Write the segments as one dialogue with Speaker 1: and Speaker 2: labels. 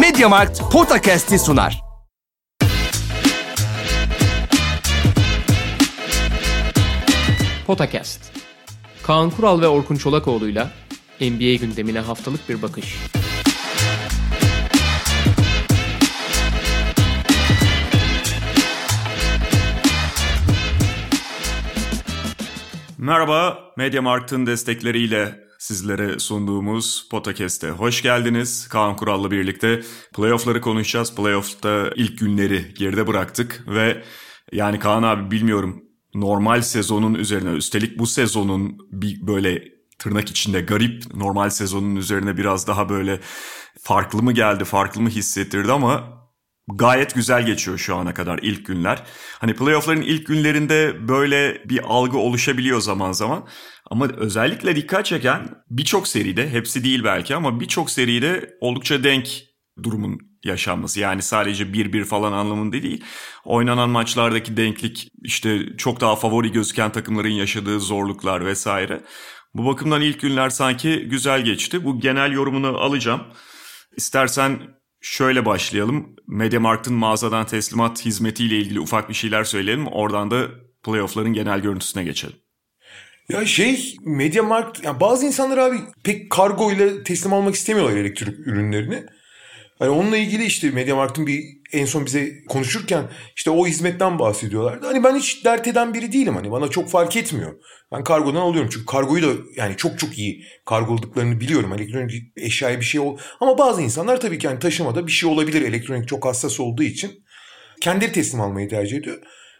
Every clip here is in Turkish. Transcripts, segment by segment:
Speaker 1: Mediamarkt Podcast'i sunar.
Speaker 2: Potakast. Kaan Kural ve Orkun Çolakoğlu'yla NBA gündemine haftalık bir bakış.
Speaker 3: Merhaba, Mediamarkt'ın destekleriyle sizlere sunduğumuz Podcast'e hoş geldiniz. Kaan Kural'la birlikte playoff'ları konuşacağız. Playoff'ta ilk günleri geride bıraktık ve yani Kaan abi bilmiyorum normal sezonun üzerine üstelik bu sezonun bir böyle tırnak içinde garip normal sezonun üzerine biraz daha böyle farklı mı geldi, farklı mı hissettirdi ama gayet güzel geçiyor şu ana kadar ilk günler. Hani playoff'ların ilk günlerinde böyle bir algı oluşabiliyor zaman zaman. Ama özellikle dikkat çeken birçok seride, hepsi değil belki ama birçok seride oldukça denk durumun yaşanması. Yani sadece 1-1 falan anlamında değil. Oynanan maçlardaki denklik, işte çok daha favori gözüken takımların yaşadığı zorluklar vesaire. Bu bakımdan ilk günler sanki güzel geçti. Bu genel yorumunu alacağım. İstersen şöyle başlayalım. Mediamarkt'ın mağazadan teslimat hizmetiyle ilgili ufak bir şeyler söyleyelim. Oradan da playoff'ların genel görüntüsüne geçelim.
Speaker 4: Ya şey Mediamarkt yani bazı insanlar abi pek kargo ile teslim almak istemiyorlar elektrik ürünlerini. Hani onunla ilgili işte Mediamarkt'ın bir en son bize konuşurken işte o hizmetten bahsediyorlardı. Hani ben hiç dert eden biri değilim hani bana çok fark etmiyor. Ben kargodan alıyorum çünkü kargoyu da yani çok çok iyi kargoladıklarını biliyorum. Elektronik eşyaya bir şey ol ama bazı insanlar tabii ki hani taşımada bir şey olabilir elektronik çok hassas olduğu için kendileri teslim almayı tercih ediyor.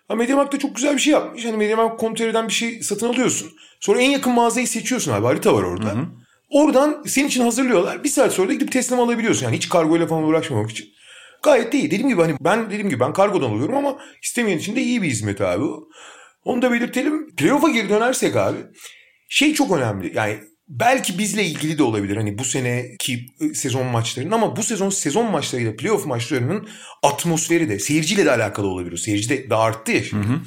Speaker 4: Ama Mediamarkt da çok güzel bir şey yapmış. Hani Mediamarkt kontörden bir şey satın alıyorsun. Sonra en yakın mağazayı seçiyorsun abi. Harita var orada. Hı hı. Oradan senin için hazırlıyorlar. Bir saat sonra da gidip teslim alabiliyorsun. Yani hiç kargoyla falan uğraşmamak için. Gayet de iyi. Dediğim gibi hani ben dediğim gibi ben kargodan alıyorum ama istemeyen için de iyi bir hizmet abi. Onu da belirtelim. Playoff'a geri dönersek abi. Şey çok önemli. Yani belki bizle ilgili de olabilir. Hani bu seneki sezon maçlarının ama bu sezon sezon maçlarıyla playoff maçlarının atmosferi de seyirciyle de alakalı olabilir. Seyirci de, de arttı ya şimdi. Hı hı.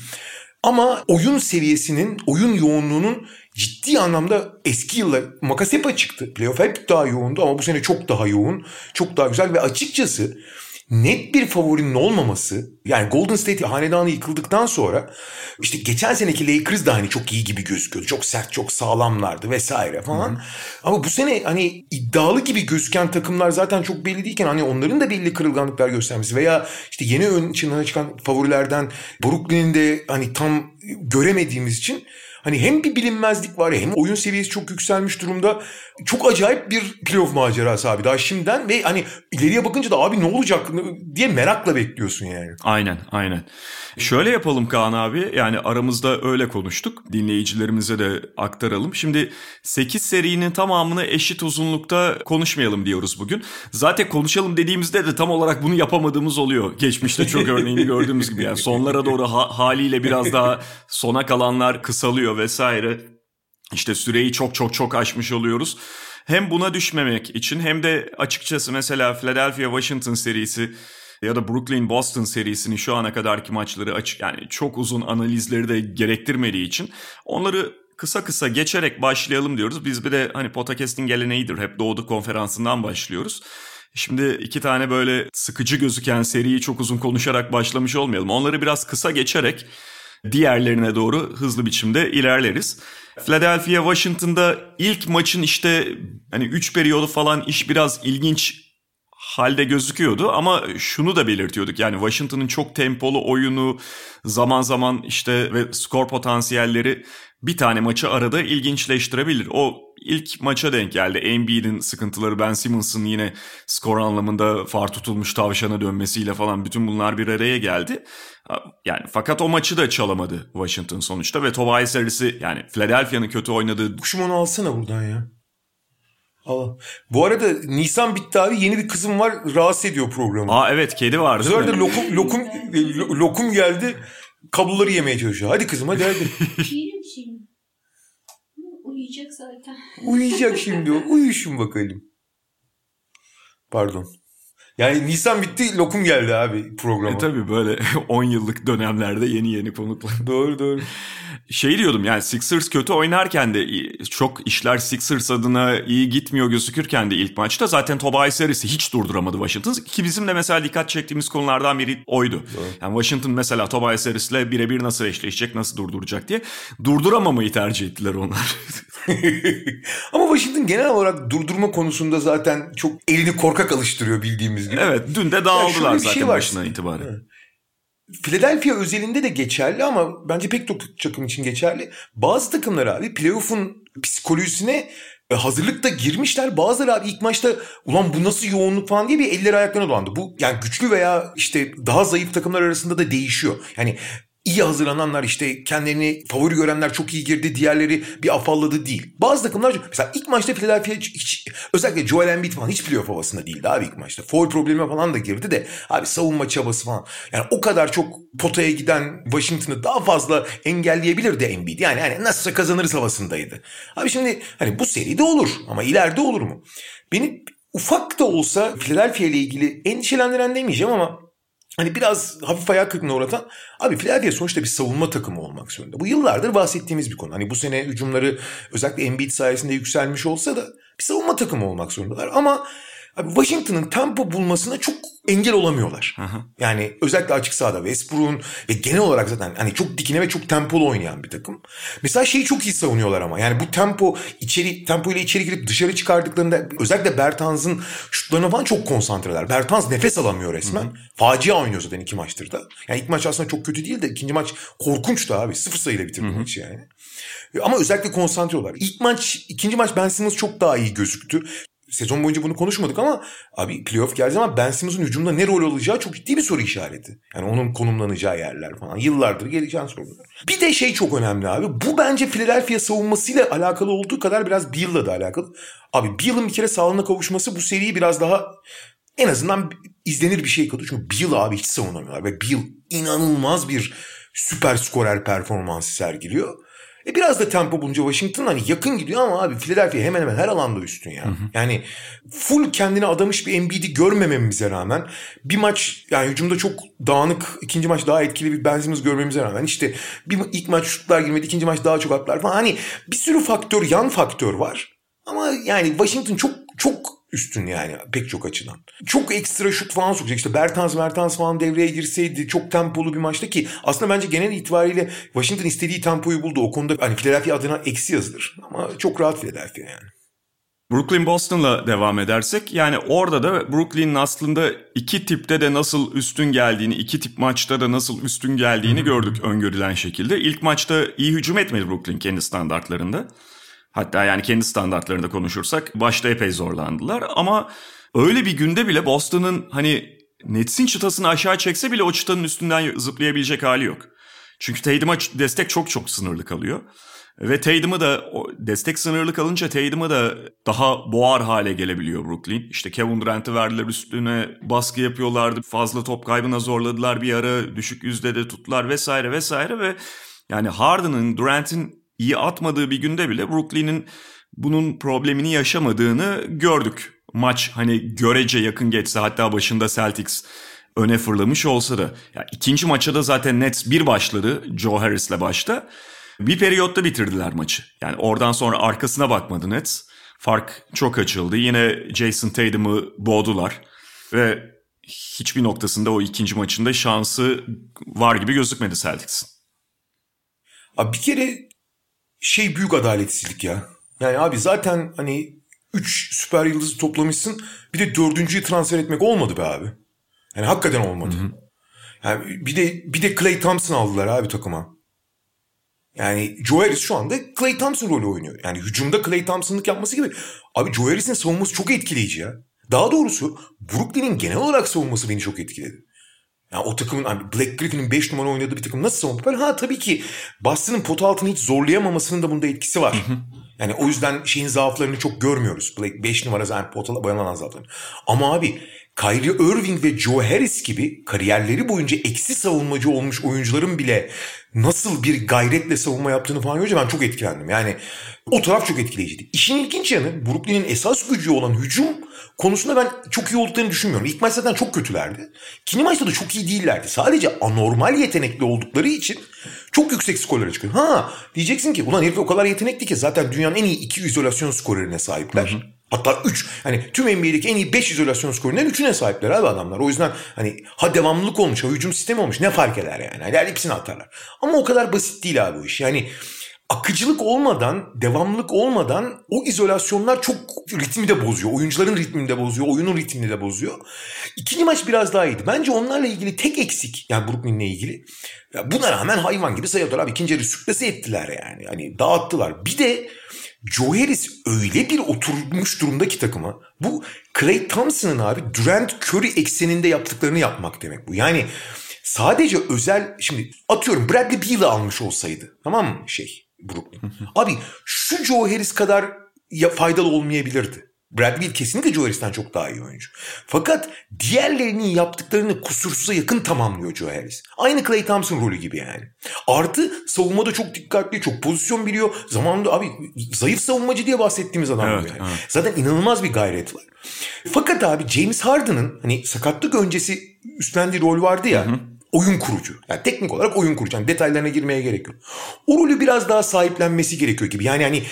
Speaker 4: Ama oyun seviyesinin, oyun yoğunluğunun ciddi anlamda eski yıllar makas hep açıktı. Playoff hep daha yoğundu ama bu sene çok daha yoğun, çok daha güzel ve açıkçası net bir favorinin olmaması yani Golden State hanedanı yıkıldıktan sonra işte geçen seneki Lakers da hani çok iyi gibi gözüküyordu. Çok sert, çok sağlamlardı vesaire falan. Hı-hı. Ama bu sene hani iddialı gibi gözüken takımlar zaten çok belli değilken hani onların da belli kırılganlıklar göstermesi veya işte yeni ön çıkan favorilerden Brooklyn'in de hani tam göremediğimiz için Hani hem bir bilinmezlik var hem oyun seviyesi çok yükselmiş durumda. Çok acayip bir playoff macerası abi daha şimdiden ve hani ileriye bakınca da abi ne olacak diye merakla bekliyorsun yani.
Speaker 3: Aynen aynen. Şöyle yapalım Kaan abi yani aramızda öyle konuştuk dinleyicilerimize de aktaralım. Şimdi 8 serinin tamamını eşit uzunlukta konuşmayalım diyoruz bugün. Zaten konuşalım dediğimizde de tam olarak bunu yapamadığımız oluyor. Geçmişte çok örneğini gördüğümüz gibi yani sonlara doğru ha- haliyle biraz daha sona kalanlar kısalıyor vesaire. İşte süreyi çok çok çok aşmış oluyoruz. Hem buna düşmemek için hem de açıkçası mesela Philadelphia Washington serisi ya da Brooklyn Boston serisinin şu ana kadarki maçları açık yani çok uzun analizleri de gerektirmediği için onları kısa kısa geçerek başlayalım diyoruz. Biz bir de hani podcast'in geleneğidir. Hep Doğdu konferansından başlıyoruz. Şimdi iki tane böyle sıkıcı gözüken seriyi çok uzun konuşarak başlamış olmayalım. Onları biraz kısa geçerek diğerlerine doğru hızlı biçimde ilerleriz. Philadelphia Washington'da ilk maçın işte hani 3 periyodu falan iş biraz ilginç halde gözüküyordu ama şunu da belirtiyorduk. Yani Washington'ın çok tempolu oyunu zaman zaman işte ve skor potansiyelleri bir tane maçı arada ilginçleştirebilir. O ilk maça denk geldi. Embiid'in sıkıntıları, Ben Simmons'ın yine skor anlamında far tutulmuş tavşana dönmesiyle falan bütün bunlar bir araya geldi. Yani fakat o maçı da çalamadı Washington sonuçta ve Tobias Harris'i yani Philadelphia'nın kötü oynadığı...
Speaker 4: Kuşum onu alsana buradan ya. Allah. Bu arada Nisan bitti abi yeni bir kızım var rahatsız ediyor programı.
Speaker 3: Aa evet kedi var
Speaker 4: değil mi? lokum, lokum, lokum geldi kabloları yemeye çalışıyor. Hadi kızım hadi hadi.
Speaker 5: Zaten.
Speaker 4: Uyuyacak şimdi o. Uyuşun bakalım. Pardon. Yani Nisan bitti lokum geldi abi programa.
Speaker 3: E tabii böyle 10 yıllık dönemlerde yeni yeni konuklar.
Speaker 4: doğru doğru.
Speaker 3: Şey diyordum yani Sixers kötü oynarken de çok işler Sixers adına iyi gitmiyor gözükürken de ilk maçta zaten Tobias Harris'i hiç durduramadı Washington. Ki bizim de mesela dikkat çektiğimiz konulardan biri oydu. Yani Washington mesela Tobias Harris'le birebir nasıl eşleşecek, nasıl durduracak diye durduramamayı tercih ettiler onlar.
Speaker 4: Ama Washington genel olarak durdurma konusunda zaten çok elini korkak alıştırıyor bildiğimiz gibi.
Speaker 3: Evet dün de dağıldılar zaten şey başından itibaren. Evet.
Speaker 4: Philadelphia özelinde de geçerli ama bence pek çok takım için geçerli. Bazı takımlar abi playoff'un psikolojisine e, hazırlıkta girmişler. Bazıları abi ilk maçta ulan bu nasıl yoğunluk falan diye bir elleri ayaklarına dolandı. Bu yani güçlü veya işte daha zayıf takımlar arasında da değişiyor. Yani iyi hazırlananlar işte kendilerini favori görenler çok iyi girdi. Diğerleri bir afalladı değil. Bazı takımlar mesela ilk maçta Philadelphia hiç, özellikle Joel Embiid falan hiç playoff havasında değildi abi ilk maçta. Foul problemi falan da girdi de abi savunma çabası falan. Yani o kadar çok potaya giden Washington'ı daha fazla engelleyebilirdi Embiid. Yani hani nasılsa kazanırız havasındaydı. Abi şimdi hani bu seride olur ama ileride olur mu? Beni ufak da olsa Philadelphia ile ilgili endişelendiren demeyeceğim ama hani biraz hafif ayak kırıklığına uğratan abi Philadelphia sonuçta bir savunma takımı olmak zorunda. Bu yıllardır bahsettiğimiz bir konu. Hani bu sene hücumları özellikle Embiid sayesinde yükselmiş olsa da bir savunma takımı olmak zorundalar. Ama Abi Washington'ın tempo bulmasına çok engel olamıyorlar. Aha. Yani özellikle açık sahada Westbrook'un ve genel olarak zaten hani çok dikine ve çok tempolu oynayan bir takım. Mesela şeyi çok iyi savunuyorlar ama. Yani bu tempo içeri tempo ile içeri girip dışarı çıkardıklarında özellikle Bertans'ın şutlarına falan çok konsantreler. Bertans nefes alamıyor resmen. Hı hı. Facia oynuyor zaten iki maçtır da. Yani ilk maç aslında çok kötü değil de ikinci maç korkunçtu abi. Sıfır sayıyla bitirdi maçı yani. Ama özellikle konsantre oluyorlar. İlk maç, ikinci maç Ben Simmons çok daha iyi gözüktü sezon boyunca bunu konuşmadık ama abi playoff geldiği zaman Ben Simmons'ın hücumda ne rol alacağı çok ciddi bir soru işareti. Yani onun konumlanacağı yerler falan. Yıllardır geleceğin sorular. Bir de şey çok önemli abi. Bu bence Philadelphia savunmasıyla alakalı olduğu kadar biraz Beal'la da alakalı. Abi Beal'ın bir kere sağlığına kavuşması bu seriyi biraz daha en azından izlenir bir şey katıyor. Çünkü Beal abi hiç savunamıyorlar. Ve Beal inanılmaz bir süper skorer performansı sergiliyor. E biraz da tempo bulunca Washington hani yakın gidiyor ama abi Philadelphia hemen hemen her alanda üstün ya. Hı hı. Yani full kendine adamış bir Embiid'i görmememize rağmen bir maç yani hücumda çok dağınık ikinci maç daha etkili bir benzimiz görmemize rağmen işte bir ilk maç şutlar girmedi ikinci maç daha çok atlar falan hani bir sürü faktör yan faktör var. Ama yani Washington çok çok üstün yani pek çok açıdan. Çok ekstra şut falan sokacak. İşte Bertans Mertans falan devreye girseydi çok tempolu bir maçta ki aslında bence genel itibariyle Washington istediği tempoyu buldu. O konuda hani Philadelphia adına eksi yazılır. Ama çok rahat Philadelphia yani.
Speaker 3: Brooklyn Boston'la devam edersek yani orada da Brooklyn'in aslında iki tipte de nasıl üstün geldiğini, iki tip maçta da nasıl üstün geldiğini gördük öngörülen şekilde. İlk maçta iyi hücum etmedi Brooklyn kendi standartlarında. Hatta yani kendi standartlarında konuşursak başta epey zorlandılar ama öyle bir günde bile Boston'ın hani Nets'in çıtasını aşağı çekse bile o çıtanın üstünden zıplayabilecek hali yok. Çünkü Tatum'a destek çok çok sınırlı kalıyor. Ve Tatum'u da destek sınırlı kalınca Tatum'u da daha boğar hale gelebiliyor Brooklyn. İşte Kevin Durant'ı verdiler üstüne baskı yapıyorlardı. Fazla top kaybına zorladılar bir ara. Düşük yüzdede tuttular vesaire vesaire ve yani Harden'ın Durant'in iyi atmadığı bir günde bile Brooklyn'in bunun problemini yaşamadığını gördük. Maç hani görece yakın geçse hatta başında Celtics öne fırlamış olsa da. Ya ikinci maça da zaten Nets bir başladı Joe Harris'le başta. Bir periyotta bitirdiler maçı. Yani oradan sonra arkasına bakmadı Nets. Fark çok açıldı. Yine Jason Tatum'u boğdular. Ve hiçbir noktasında o ikinci maçında şansı var gibi gözükmedi Celtics'in.
Speaker 4: Abi bir kere şey büyük adaletsizlik ya. Yani abi zaten hani 3 süper yıldızı toplamışsın. Bir de dördüncüyü transfer etmek olmadı be abi. Yani hakikaten olmadı. Hı hı. Yani bir de bir de Clay Thompson aldılar abi takıma. Yani Joe Harris şu anda Clay Thompson rolü oynuyor. Yani hücumda Clay Thompson'lık yapması gibi. Abi Joe Harris'in savunması çok etkileyici ya. Daha doğrusu Brooklyn'in genel olarak savunması beni çok etkiledi. Yani o takımın hani Black Griffin'in 5 numara oynadığı bir takım nasıl savunma? Böyle ha tabii ki Boston'ın pot altını hiç zorlayamamasının da bunda etkisi var. yani o yüzden şeyin zaaflarını çok görmüyoruz. Black 5 numara zaten pota bayanan zaaflarını. Ama abi Kyrie Irving ve Joe Harris gibi kariyerleri boyunca eksi savunmacı olmuş oyuncuların bile nasıl bir gayretle savunma yaptığını falan görünce ben çok etkilendim. Yani o taraf çok etkileyiciydi. İşin ilginç yanı Brooklyn'in esas gücü olan hücum konusunda ben çok iyi olduklarını düşünmüyorum. İlk maç zaten çok kötülerdi. İkinci maçta da çok iyi değillerdi. Sadece anormal yetenekli oldukları için çok yüksek skorlara çıkıyor. Ha diyeceksin ki ulan herif o kadar yetenekli ki zaten dünyanın en iyi iki izolasyon skorerine sahipler. Hı hı. Hatta 3. Hani tüm NBA'deki en iyi 5 izolasyon skorundan 3'üne sahipler abi adamlar. O yüzden hani ha devamlılık olmuş, ha hücum sistemi olmuş ne fark eder yani. Hani hepsini atarlar. Ama o kadar basit değil abi bu iş. Yani akıcılık olmadan, devamlılık olmadan o izolasyonlar çok ritmi de bozuyor. Oyuncuların ritmini de bozuyor, oyunun ritmini de bozuyor. İkinci maç biraz daha iyiydi. Bence onlarla ilgili tek eksik yani Brooklyn'le ilgili. Ya buna rağmen hayvan gibi sayıyorlar abi. İkinci yarı sürklese ettiler yani. Hani dağıttılar. Bir de Joe Harris öyle bir oturmuş durumda ki takıma. Bu Clay Thompson'ın abi Durant Curry ekseninde yaptıklarını yapmak demek bu. Yani sadece özel şimdi atıyorum Bradley Beal'ı almış olsaydı tamam mı şey Brooklyn. Abi şu Joe Harris kadar ya faydalı olmayabilirdi. Brad Beal kesinlikle Joe Harris'ten çok daha iyi oyuncu. Fakat diğerlerinin yaptıklarını kusursuza yakın tamamlıyor Joe Harris. Aynı Clay Thompson rolü gibi yani. Artı savunmada çok dikkatli, çok pozisyon biliyor. Zamanında abi zayıf savunmacı diye bahsettiğimiz adam
Speaker 3: evet,
Speaker 4: bu yani.
Speaker 3: Evet.
Speaker 4: Zaten inanılmaz bir gayret var. Fakat abi James Harden'ın hani sakatlık öncesi üstlendiği rol vardı ya. Hı hı oyun kurucu. Yani teknik olarak oyun kurucu. Yani detaylarına girmeye gerek yok. O rolü biraz daha sahiplenmesi gerekiyor gibi. Yani hani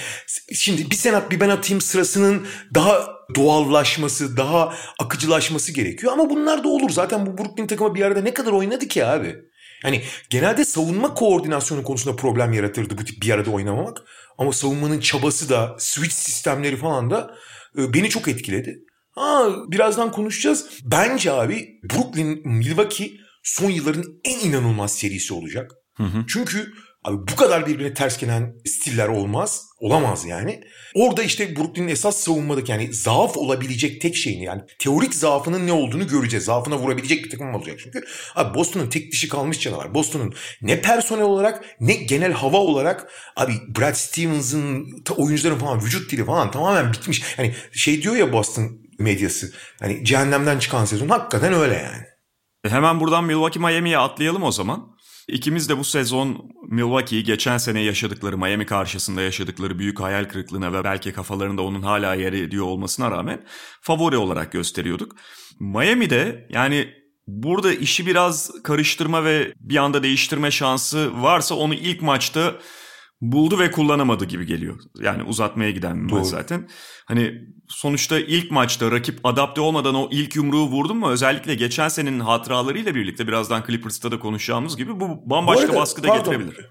Speaker 4: şimdi bir sen at bir ben atayım sırasının daha doğallaşması, daha akıcılaşması gerekiyor. Ama bunlar da olur. Zaten bu Brooklyn takımı bir arada ne kadar oynadı ki abi? Yani genelde savunma koordinasyonu konusunda problem yaratırdı bu tip bir arada oynamamak. Ama savunmanın çabası da, switch sistemleri falan da beni çok etkiledi. Ha, birazdan konuşacağız. Bence abi Brooklyn, Milwaukee son yılların en inanılmaz serisi olacak. Hı hı. Çünkü abi bu kadar birbirine ters gelen stiller olmaz. Olamaz yani. Orada işte Brooklyn'in esas savunmadaki yani zaaf olabilecek tek şeyini yani teorik zaafının ne olduğunu göreceğiz. Zaafına vurabilecek bir takım olacak çünkü. Abi Boston'un tek dişi kalmış canavar. Boston'un ne personel olarak ne genel hava olarak abi Brad Stevens'ın oyuncuların falan vücut dili falan tamamen bitmiş. Yani şey diyor ya Boston medyası. Hani cehennemden çıkan sezon hakikaten öyle yani.
Speaker 3: Hemen buradan Milwaukee Miami'ye atlayalım o zaman. İkimiz de bu sezon Milwaukee'yi geçen sene yaşadıkları, Miami karşısında yaşadıkları büyük hayal kırıklığına ve belki kafalarında onun hala yer ediyor olmasına rağmen favori olarak gösteriyorduk. Miami'de yani burada işi biraz karıştırma ve bir anda değiştirme şansı varsa onu ilk maçta buldu ve kullanamadı gibi geliyor. Yani uzatmaya giden bir maç zaten. Hani sonuçta ilk maçta rakip adapte olmadan o ilk yumruğu vurdun mu özellikle geçen senenin hatıralarıyla birlikte birazdan Clippers'ta da konuşacağımız gibi bu bambaşka bu arada, baskı da pardon, getirebilir.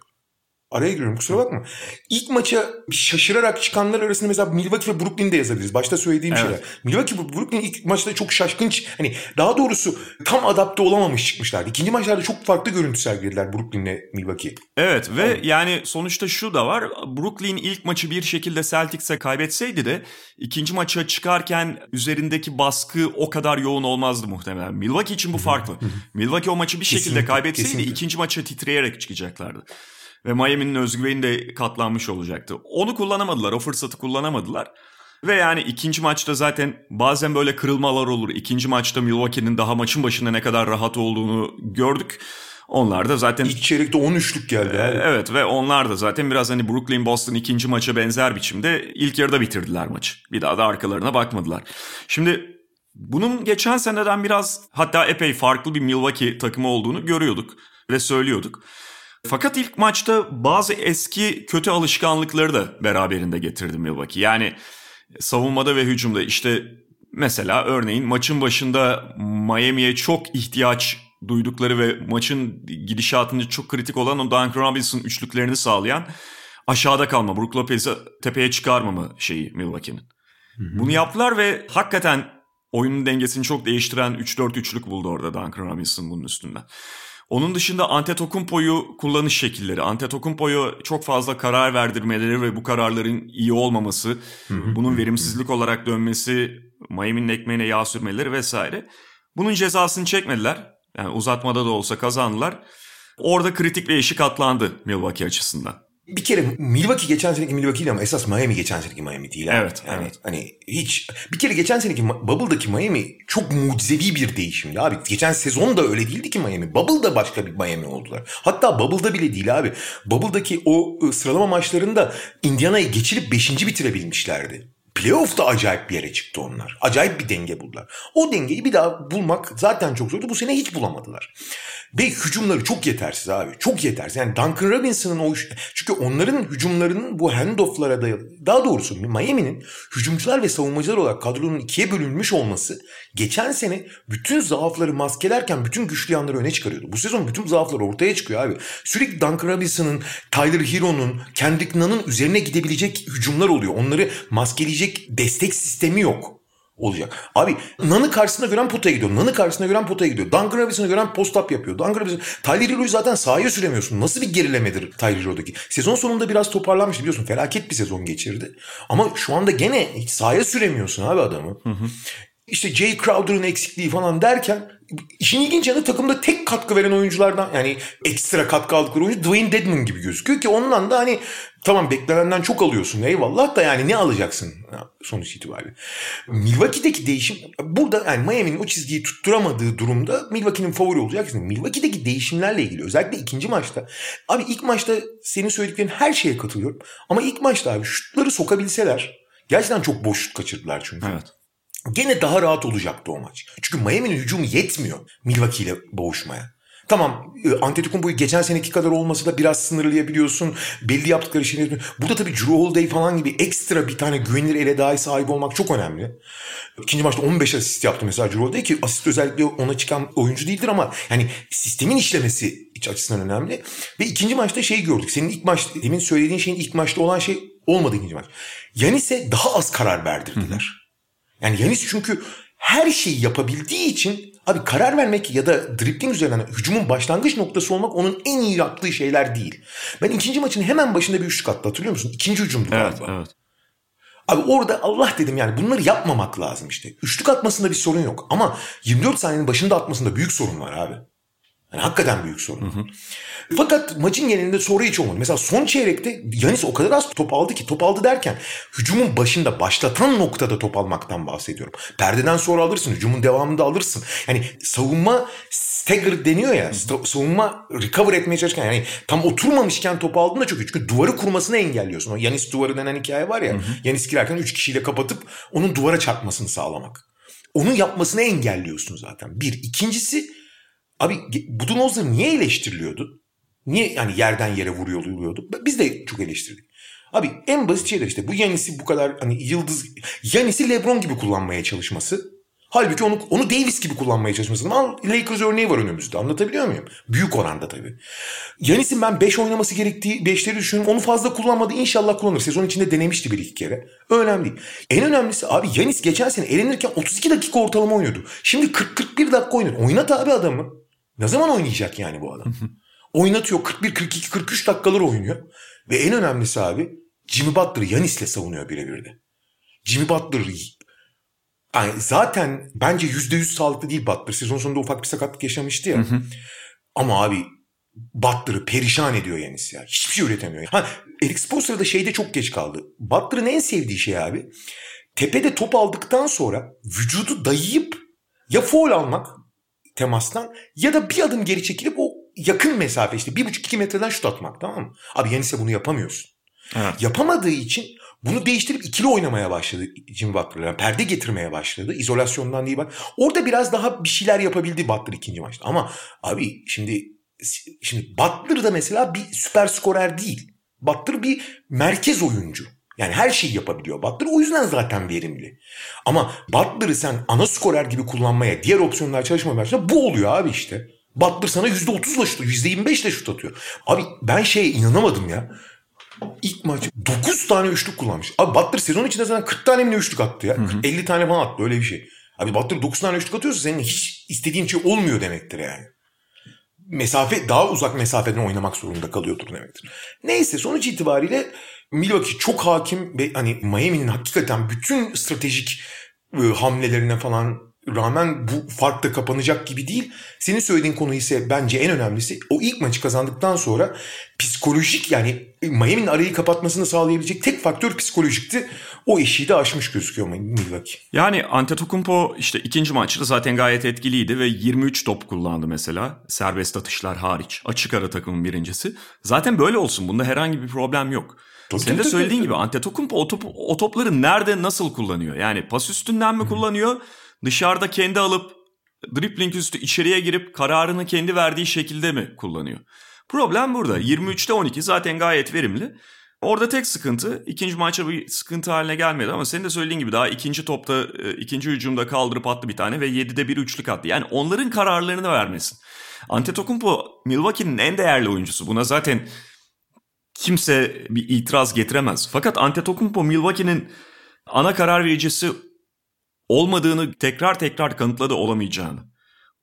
Speaker 4: Araya giriyorum kusura bakma. İlk maça şaşırarak çıkanlar arasında mesela Milwaukee ve Brooklyn'de yazabiliriz. Başta söylediğim evet. şeyler. Milwaukee ve Brooklyn ilk maçta çok şaşkın hani daha doğrusu tam adapte olamamış çıkmışlardı. İkinci maçlarda çok farklı görüntü sergilediler Brooklyn'le Milwaukee.
Speaker 3: Evet ve evet. yani sonuçta şu da var. Brooklyn ilk maçı bir şekilde Celtics'e kaybetseydi de ikinci maça çıkarken üzerindeki baskı o kadar yoğun olmazdı muhtemelen. Milwaukee için bu farklı. Milwaukee o maçı bir kesinlikle, şekilde kaybetseydi kesinlikle. ikinci maça titreyerek çıkacaklardı ve Miami'nin özgüveni de katlanmış olacaktı. Onu kullanamadılar, o fırsatı kullanamadılar. Ve yani ikinci maçta zaten bazen böyle kırılmalar olur. İkinci maçta Milwaukee'nin daha maçın başında ne kadar rahat olduğunu gördük. Onlar da zaten...
Speaker 4: İlk çeyrekte 13'lük geldi.
Speaker 3: Ee, evet ve onlar da zaten biraz hani Brooklyn Boston ikinci maça benzer biçimde ilk yarıda bitirdiler maçı. Bir daha da arkalarına bakmadılar. Şimdi bunun geçen seneden biraz hatta epey farklı bir Milwaukee takımı olduğunu görüyorduk ve söylüyorduk. Fakat ilk maçta bazı eski kötü alışkanlıkları da beraberinde getirdi Milwaukee. Yani savunmada ve hücumda işte mesela örneğin maçın başında Miami'ye çok ihtiyaç duydukları ve maçın gidişatında çok kritik olan o Duncan Robinson üçlüklerini sağlayan aşağıda kalma, Brook Lopez'i tepeye çıkarmama şeyi Milwaukee'nin. Bunu yaptılar ve hakikaten oyunun dengesini çok değiştiren 3-4-3'lük buldu orada Duncan Robinson bunun üstünden. Onun dışında Antetokounmpo'yu kullanış şekilleri, Antetokounmpo'yu çok fazla karar verdirmeleri ve bu kararların iyi olmaması, bunun verimsizlik olarak dönmesi, Miami'nin ekmeğine yağ sürmeleri vesaire. Bunun cezasını çekmediler. Yani uzatmada da olsa kazandılar. Orada kritik bir eşik atlandı Milwaukee açısından.
Speaker 4: Bir kere Milwaukee geçen seneki Milwaukee değil ama esas Miami geçen seneki Miami değil. abi.
Speaker 3: Evet,
Speaker 4: Yani
Speaker 3: evet.
Speaker 4: hani hiç bir kere geçen seneki Bubble'daki Miami çok mucizevi bir değişimdi abi. Geçen sezon da öyle değildi ki Miami. Bubble'da başka bir Miami oldular. Hatta Bubble'da bile değil abi. Bubble'daki o ı, sıralama maçlarında Indiana'yı geçirip 5. bitirebilmişlerdi. Playoff'ta acayip bir yere çıktı onlar. Acayip bir denge buldular. O dengeyi bir daha bulmak zaten çok zordu. Bu sene hiç bulamadılar. Ve hücumları çok yetersiz abi. Çok yetersiz. Yani Duncan Robinson'ın o... Çünkü onların hücumlarının bu handoff'lara dayalı... Daha doğrusu Miami'nin hücumcular ve savunmacılar olarak kadronun ikiye bölünmüş olması geçen sene bütün zaafları maskelerken bütün güçlü yanları öne çıkarıyordu. Bu sezon bütün zaaflar ortaya çıkıyor abi. Sürekli Duncan Robinson'ın, Tyler Hero'nun, Kendrick Nunn'ın üzerine gidebilecek hücumlar oluyor. Onları maskeleyecek destek sistemi yok olacak. Abi Nan'ı karşısına gören potaya gidiyor. Nan'ı karşısına gören potaya gidiyor. Duncan Robinson'ı gören post-up yapıyor. Duncan Robinson, Tyler Hero'yu zaten sahaya süremiyorsun. Nasıl bir gerilemedir Tyler Hero'daki? Sezon sonunda biraz toparlanmış biliyorsun. Felaket bir sezon geçirdi. Ama şu anda gene hiç sahaya süremiyorsun abi adamı. İşte Jay Crowder'ın eksikliği falan derken işin ilginç yanı takımda tek katkı veren oyunculardan yani ekstra katkı aldıkları oyuncu Dwayne Dedman gibi gözüküyor ki ondan da hani tamam beklenenden çok alıyorsun eyvallah da yani ne alacaksın sonuç itibariyle. Milwaukee'deki değişim burada yani Miami'nin o çizgiyi tutturamadığı durumda Milwaukee'nin favori olacak. Milwaukee'deki değişimlerle ilgili özellikle ikinci maçta abi ilk maçta senin söylediklerin her şeye katılıyorum ama ilk maçta abi şutları sokabilseler gerçekten çok boş şut kaçırdılar çünkü.
Speaker 3: Evet.
Speaker 4: Gene daha rahat olacaktı o maç. Çünkü Miami'nin hücumu yetmiyor Milwaukee ile boğuşmaya. Tamam e, Antetokounmpo'yu geçen seneki kadar olmasa da biraz sınırlayabiliyorsun. Belli yaptıkları şeyleri. Burada tabii Drew Holiday falan gibi ekstra bir tane güvenilir ele dahi sahip olmak çok önemli. İkinci maçta 15 asist yaptı mesela Drew Holiday ki asist özellikle ona çıkan oyuncu değildir ama yani sistemin işlemesi iç açısından önemli. Ve ikinci maçta şey gördük. Senin ilk maç, demin söylediğin şeyin ilk maçta olan şey olmadı ikinci maç. Yanis'e daha az karar verdirdiler. Yani Yanis çünkü her şeyi yapabildiği için abi karar vermek ya da dribbling üzerinden hücumun başlangıç noktası olmak onun en iyi yaptığı şeyler değil. Ben ikinci maçın hemen başında bir üçlük attı hatırlıyor musun? İkinci hücumdu
Speaker 3: Evet,
Speaker 4: galiba.
Speaker 3: evet.
Speaker 4: Abi orada Allah dedim yani bunları yapmamak lazım işte. Üçlük atmasında bir sorun yok ama 24 saniyenin başında atmasında büyük sorun var abi. Yani hakikaten büyük sorun. Fakat maçın genelinde soru hiç olmadı. Mesela son çeyrekte Yanis o kadar az top aldı ki top aldı derken hücumun başında başlatan noktada top almaktan bahsediyorum. Perdeden sonra alırsın hücumun devamında alırsın. Yani savunma stagger deniyor ya savunma recover etmeye çalışırken yani tam oturmamışken top aldığında çok iyi. Çünkü duvarı kurmasını engelliyorsun. O Yanis duvarı denen hikaye var ya Yanis girerken 3 kişiyle kapatıp onun duvara çarpmasını sağlamak. Onu yapmasını engelliyorsun zaten. Bir. İkincisi Abi Budenholzer niye eleştiriliyordu? Niye yani yerden yere vuruyor oluyordu? Biz de çok eleştirdik. Abi en basit şeyler işte bu Yanis'i bu kadar hani yıldız Yanis'i LeBron gibi kullanmaya çalışması. Halbuki onu onu Davis gibi kullanmaya çalışması. Ama Lakers örneği var önümüzde. Anlatabiliyor muyum? Büyük oranda tabii. Yanis'in ben 5 oynaması gerektiği 5'leri düşünüyorum. Onu fazla kullanmadı. İnşallah kullanır. Sezon içinde denemişti bir iki kere. Önemli. En önemlisi abi Yanis geçen sene elenirken 32 dakika ortalama oynuyordu. Şimdi 40-41 dakika oynuyor. Oynat abi adamı. Ne zaman oynayacak yani bu adam? Oynatıyor 41, 42, 43 dakikalar oynuyor. Ve en önemlisi abi Jimmy Butler'ı Yanis'le savunuyor birebir de. Jimmy Butler yani zaten bence %100 sağlıklı değil Butler. Sezon sonunda ufak bir sakatlık yaşamıştı ya. Ama abi Butler'ı perişan ediyor Yanis ya. Hiçbir şey üretemiyor. Ha, Eric Spoelstra da şeyde çok geç kaldı. Butler'ın en sevdiği şey abi tepede top aldıktan sonra vücudu dayayıp ya foul almak temastan ya da bir adım geri çekilip o yakın mesafe işte bir buçuk iki metreden şut atmak tamam mı? Abi Yanis'e bunu yapamıyorsun.
Speaker 3: Evet.
Speaker 4: Yapamadığı için bunu değiştirip ikili oynamaya başladı Jimmy Butler. Yani perde getirmeye başladı. İzolasyondan değil bak. Orada biraz daha bir şeyler yapabildi Butler ikinci maçta. Ama abi şimdi şimdi Butler da mesela bir süper skorer değil. Butler bir merkez oyuncu. Yani her şeyi yapabiliyor Butler. O yüzden zaten verimli. Ama Butler'ı sen ana skorer gibi kullanmaya, diğer opsiyonlar çalışmaya başladın. Bu oluyor abi işte. Butler sana %30'la şut, %25'le şut atıyor. Abi ben şeye inanamadım ya. İlk maç 9 tane üçlük kullanmış. Abi Butler sezon içinde zaten 40 tane mi üçlük attı ya. 50 tane falan attı öyle bir şey. Abi Butler 9 tane üçlük atıyorsa senin hiç istediğin şey olmuyor demektir yani. Mesafe daha uzak mesafeden oynamak zorunda kalıyordur demektir. Neyse sonuç itibariyle Milwaukee çok hakim ve hani Miami'nin hakikaten bütün stratejik e, hamlelerine falan rağmen bu fark da kapanacak gibi değil. Senin söylediğin konu ise bence en önemlisi o ilk maçı kazandıktan sonra psikolojik yani Miami'nin arayı kapatmasını sağlayabilecek tek faktör psikolojikti. O eşiği de aşmış gözüküyor Milwaukee.
Speaker 3: Yani Antetokounmpo işte ikinci maçta zaten gayet etkiliydi ve 23 top kullandı mesela. Serbest atışlar hariç. Açık ara takımın birincisi. Zaten böyle olsun. Bunda herhangi bir problem yok. Tabii, Senin de söylediğin gibi Antetokounmpo o, top, o topları nerede nasıl kullanıyor? Yani pas üstünden mi kullanıyor? Dışarıda kendi alıp dribbling üstü içeriye girip kararını kendi verdiği şekilde mi kullanıyor? Problem burada. 23'te 12 zaten gayet verimli. Orada tek sıkıntı ikinci maça bir sıkıntı haline gelmedi ama senin de söylediğin gibi daha ikinci topta e, ikinci hücumda kaldırıp attı bir tane ve 7'de bir üçlük attı. Yani onların kararlarını vermesin. Antetokounmpo Milwaukee'nin en değerli oyuncusu. Buna zaten kimse bir itiraz getiremez. Fakat Antetokounmpo Milwaukee'nin ana karar vericisi olmadığını tekrar tekrar kanıtladı olamayacağını.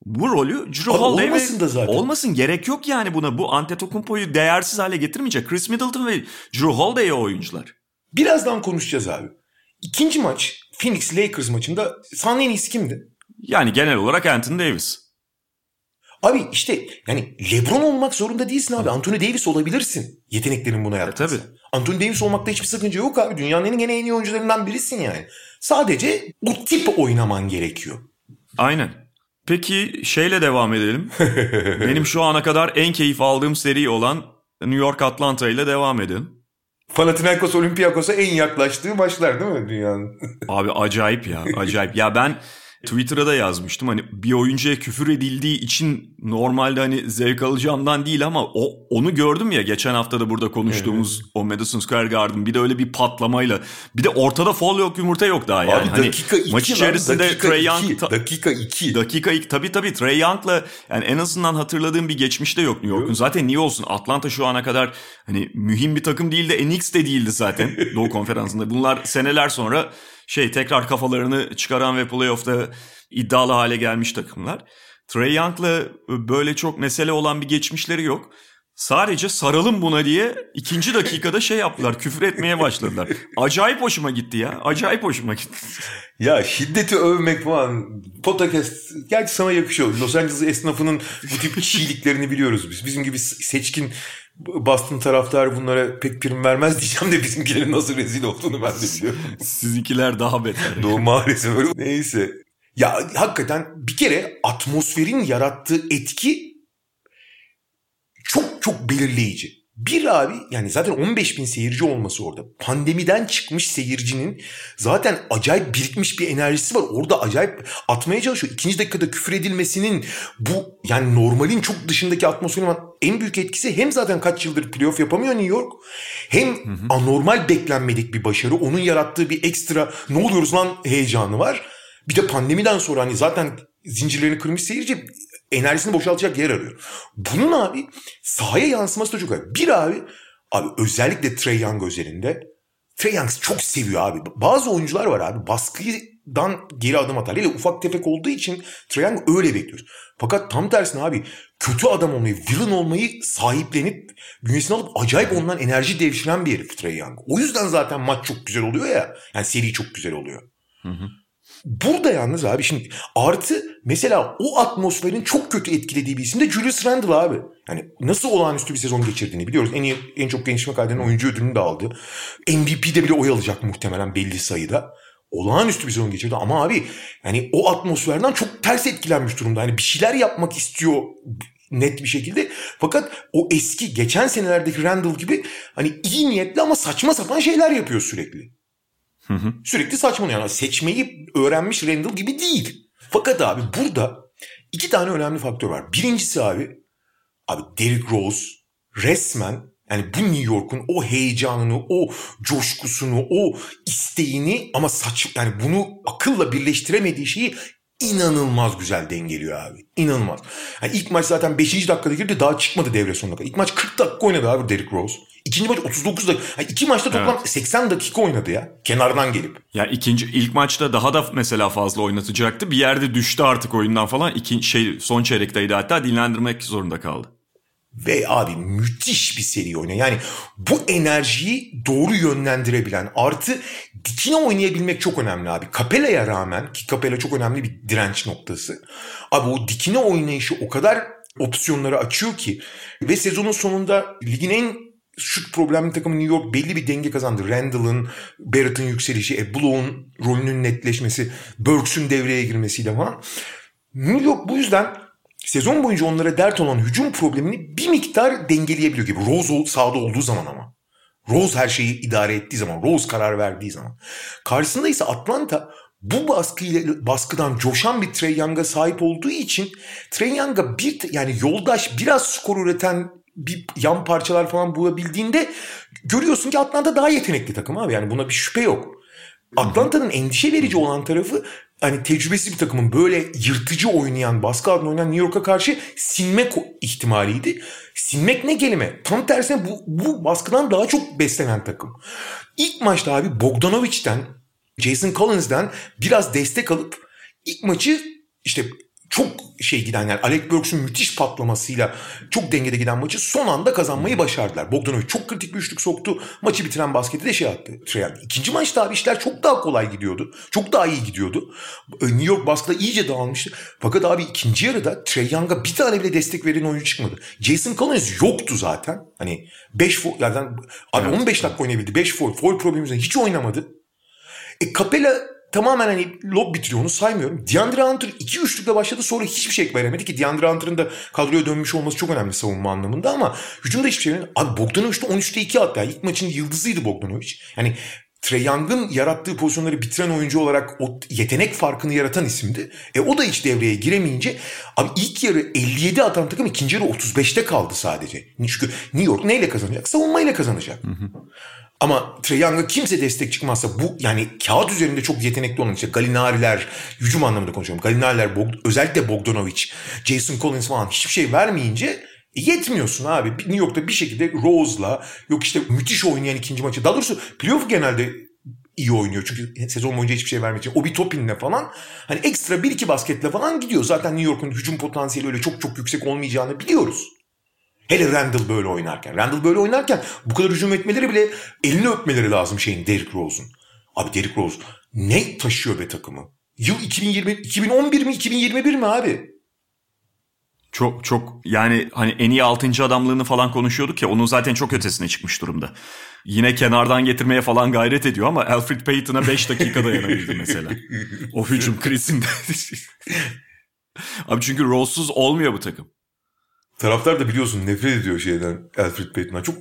Speaker 3: Bu rolü Drew Holiday olmasın da zaten. Olmasın gerek yok yani buna. Bu Antetokounmpo'yu değersiz hale getirmeyecek. Chris Middleton ve Drew Holiday oyuncular.
Speaker 4: Birazdan konuşacağız abi. İkinci maç Phoenix Lakers maçında sahnenin iyisi kimdi?
Speaker 3: Yani genel olarak Anthony Davis.
Speaker 4: Abi işte yani LeBron olmak zorunda değilsin abi. Anthony Davis olabilirsin. Yeteneklerin buna yapması.
Speaker 3: E, tabii.
Speaker 4: Anthony Davis olmakta hiçbir sakınca yok abi. Dünyanın en en iyi oyuncularından birisin yani. Sadece o tip oynaman gerekiyor.
Speaker 3: Aynen. Peki şeyle devam edelim. Benim şu ana kadar en keyif aldığım seri olan New York Atlanta ile devam edelim.
Speaker 4: Panathinaikos Olympiakos'a en yaklaştığı maçlar değil mi dünyanın?
Speaker 3: Abi acayip ya acayip. Ya ben Twitter'a da yazmıştım hani bir oyuncuya küfür edildiği için normalde hani zevk alacağımdan değil ama o onu gördüm ya geçen hafta da burada konuştuğumuz evet. o Madison Square Garden bir de öyle bir patlamayla bir de ortada fol yok yumurta yok daha yani. Abi
Speaker 4: hani dakika iki maç içerisinde dakika Trey Young iki, dakika 2.
Speaker 3: Dakika 2 tabii tabii Trey Young'la yani en azından hatırladığım bir geçmişte yok New York'un. Zaten niye olsun Atlanta şu ana kadar hani mühim bir takım değil de NX de değildi zaten Doğu Konferansı'nda. Bunlar seneler sonra şey tekrar kafalarını çıkaran ve playoff'ta iddialı hale gelmiş takımlar. Trey Young'la böyle çok mesele olan bir geçmişleri yok. Sadece saralım buna diye ikinci dakikada şey yaptılar. küfür etmeye başladılar. Acayip hoşuma gitti ya. Acayip hoşuma gitti.
Speaker 4: Ya şiddeti övmek falan. Podcast gerçi sana yakışıyor. Los Angeles esnafının bu tip kişiliklerini biliyoruz biz. Bizim gibi seçkin Boston taraftar bunlara pek prim vermez diyeceğim de bizimkilerin nasıl rezil olduğunu ben de biliyorum.
Speaker 3: Sizinkiler daha beter.
Speaker 4: Doğru maalesef öyle. Neyse. Ya hakikaten bir kere atmosferin yarattığı etki çok çok belirleyici. Bir abi yani zaten 15 bin seyirci olması orada. Pandemiden çıkmış seyircinin zaten acayip birikmiş bir enerjisi var. Orada acayip atmaya çalışıyor. İkinci dakikada küfür edilmesinin bu yani normalin çok dışındaki atmosferin en büyük etkisi hem zaten kaç yıldır playoff yapamıyor New York. Hem hı hı. anormal beklenmedik bir başarı. Onun yarattığı bir ekstra ne oluyoruz lan heyecanı var. Bir de pandemiden sonra hani zaten zincirlerini kırmış seyirci enerjisini boşaltacak yer arıyor. Bunun abi sahaya yansıması da çok önemli. Bir abi, abi özellikle Trey Young özelinde Trey Young çok seviyor abi. Bazı oyuncular var abi baskıdan geri adım atar. Hele ufak tefek olduğu için Trey Young öyle bekliyoruz. Fakat tam tersine abi kötü adam olmayı, villain olmayı sahiplenip bünyesine alıp acayip ondan enerji devşiren bir herif Trey Young. O yüzden zaten maç çok güzel oluyor ya. Yani seri çok güzel oluyor. Hı hı. Burada yalnız abi şimdi artı mesela o atmosferin çok kötü etkilediği bir isim de Julius Randle abi. Yani nasıl olağanüstü bir sezon geçirdiğini biliyoruz. En iyi, en çok gençlik kaydeden oyuncu ödülünü de aldı. MVP'de bile oy alacak muhtemelen belli sayıda. Olağanüstü bir sezon geçirdi ama abi yani o atmosferden çok ters etkilenmiş durumda. Hani bir şeyler yapmak istiyor net bir şekilde. Fakat o eski geçen senelerdeki Randall gibi hani iyi niyetli ama saçma sapan şeyler yapıyor sürekli. Hı hı. Sürekli saçmalıyor. Yani seçmeyi öğrenmiş Randall gibi değil. Fakat abi burada iki tane önemli faktör var. Birincisi abi abi Derrick Rose resmen yani bu New York'un o heyecanını, o coşkusunu, o isteğini ama saç yani bunu akılla birleştiremediği şeyi inanılmaz güzel dengeliyor abi. İnanılmaz. Yani ilk maç zaten 5. dakikada girdi daha çıkmadı devre sonuna kadar. İlk maç 40 dakika oynadı abi Derrick Rose. İkinci maç 39 dakika. Yani iki maçta toplam evet. 80 dakika oynadı ya. Kenardan gelip.
Speaker 3: Ya ikinci ilk maçta daha da mesela fazla oynatacaktı. Bir yerde düştü artık oyundan falan. İki, şey son çeyrekteydi hatta dinlendirmek zorunda kaldı.
Speaker 4: Ve abi müthiş bir seri oynuyor. Yani bu enerjiyi doğru yönlendirebilen artı dikine oynayabilmek çok önemli abi. Capella'ya rağmen ki Capella çok önemli bir direnç noktası. Abi o dikine oynayışı o kadar opsiyonları açıyor ki ve sezonun sonunda ligin en şut problemli takımı New York belli bir denge kazandı. Randall'ın, Barrett'ın yükselişi, e, Blown rolünün netleşmesi, Burks'ün devreye girmesiyle falan. New York bu yüzden sezon boyunca onlara dert olan hücum problemini bir miktar dengeleyebiliyor gibi. Rose sahada olduğu zaman ama. Rose her şeyi idare ettiği zaman, Rose karar verdiği zaman. Karşısında ise Atlanta bu baskıyla, baskıdan coşan bir Trey Young'a sahip olduğu için Trey Young'a bir yani yoldaş biraz skor üreten bir yan parçalar falan bulabildiğinde görüyorsun ki Atlanta daha yetenekli takım abi. Yani buna bir şüphe yok. Atlanta'nın endişe verici olan tarafı hani tecrübesiz bir takımın böyle yırtıcı oynayan, baskı altında oynayan New York'a karşı sinmek ihtimaliydi. Sinmek ne kelime? Tam tersine bu, bu baskıdan daha çok beslenen takım. İlk maçta abi Bogdanovic'ten, Jason Collins'den biraz destek alıp ilk maçı işte çok şey giden yani Alec Burks'un müthiş patlamasıyla çok dengede giden maçı son anda kazanmayı başardılar. Bogdanovic çok kritik bir üçlük soktu. Maçı bitiren basketi de şey attı. Treyang. İkinci maçta abi işler çok daha kolay gidiyordu. Çok daha iyi gidiyordu. Ee, New York baskıda iyice dağılmıştı. Fakat abi ikinci yarıda Trey Young'a bir tane bile destek veren oyuncu çıkmadı. Jason Collins yoktu zaten. Hani 5 foul yani abi evet. 15 dakika oynayabildi. 5 foul. Foul problemi hiç oynamadı. E Capella tamamen hani lob bitiriyor onu saymıyorum. DeAndre Hunter iki üçlükle başladı sonra hiçbir şey veremedi ki DeAndre Hunter'ın da kadroya dönmüş olması çok önemli savunma anlamında ama hücumda hiçbir şey veremedi. Abi Bogdanovic'de 13'te 2 attı. Yani ilk maçın yıldızıydı Bogdanovic. Yani Trey Young'ın yarattığı pozisyonları bitiren oyuncu olarak o yetenek farkını yaratan isimdi. E o da hiç devreye giremeyince abi ilk yarı 57 atan takım ikinci yarı 35'te kaldı sadece. Çünkü New York neyle kazanacak? Savunmayla kazanacak. Hı hı. Ama Trey Young'a kimse destek çıkmazsa bu yani kağıt üzerinde çok yetenekli olan işte Galinari'ler, hücum anlamında konuşuyorum. Galinari'ler, Bog, özellikle Bogdanovic, Jason Collins falan hiçbir şey vermeyince yetmiyorsun abi. New York'ta bir şekilde Rose'la yok işte müthiş oynayan ikinci maçı. Daha doğrusu playoff genelde iyi oynuyor. Çünkü sezon boyunca hiçbir şey vermeyecek. O bir topinle falan hani ekstra bir iki basketle falan gidiyor. Zaten New York'un hücum potansiyeli öyle çok çok yüksek olmayacağını biliyoruz. Hele Randall böyle oynarken. Randall böyle oynarken bu kadar hücum etmeleri bile elini öpmeleri lazım şeyin Derrick Rose'un. Abi Derrick Rose ne taşıyor be takımı? Yıl 2020, 2011 mi 2021 mi abi?
Speaker 3: Çok çok yani hani en iyi 6. adamlığını falan konuşuyorduk ya onun zaten çok ötesine çıkmış durumda. Yine kenardan getirmeye falan gayret ediyor ama Alfred Payton'a 5 dakika dayanabildi mesela. o hücum krizinde. Abi çünkü Rose'suz olmuyor bu takım.
Speaker 4: Taraftar da biliyorsun nefret ediyor şeyden Alfred Payton'dan. Çok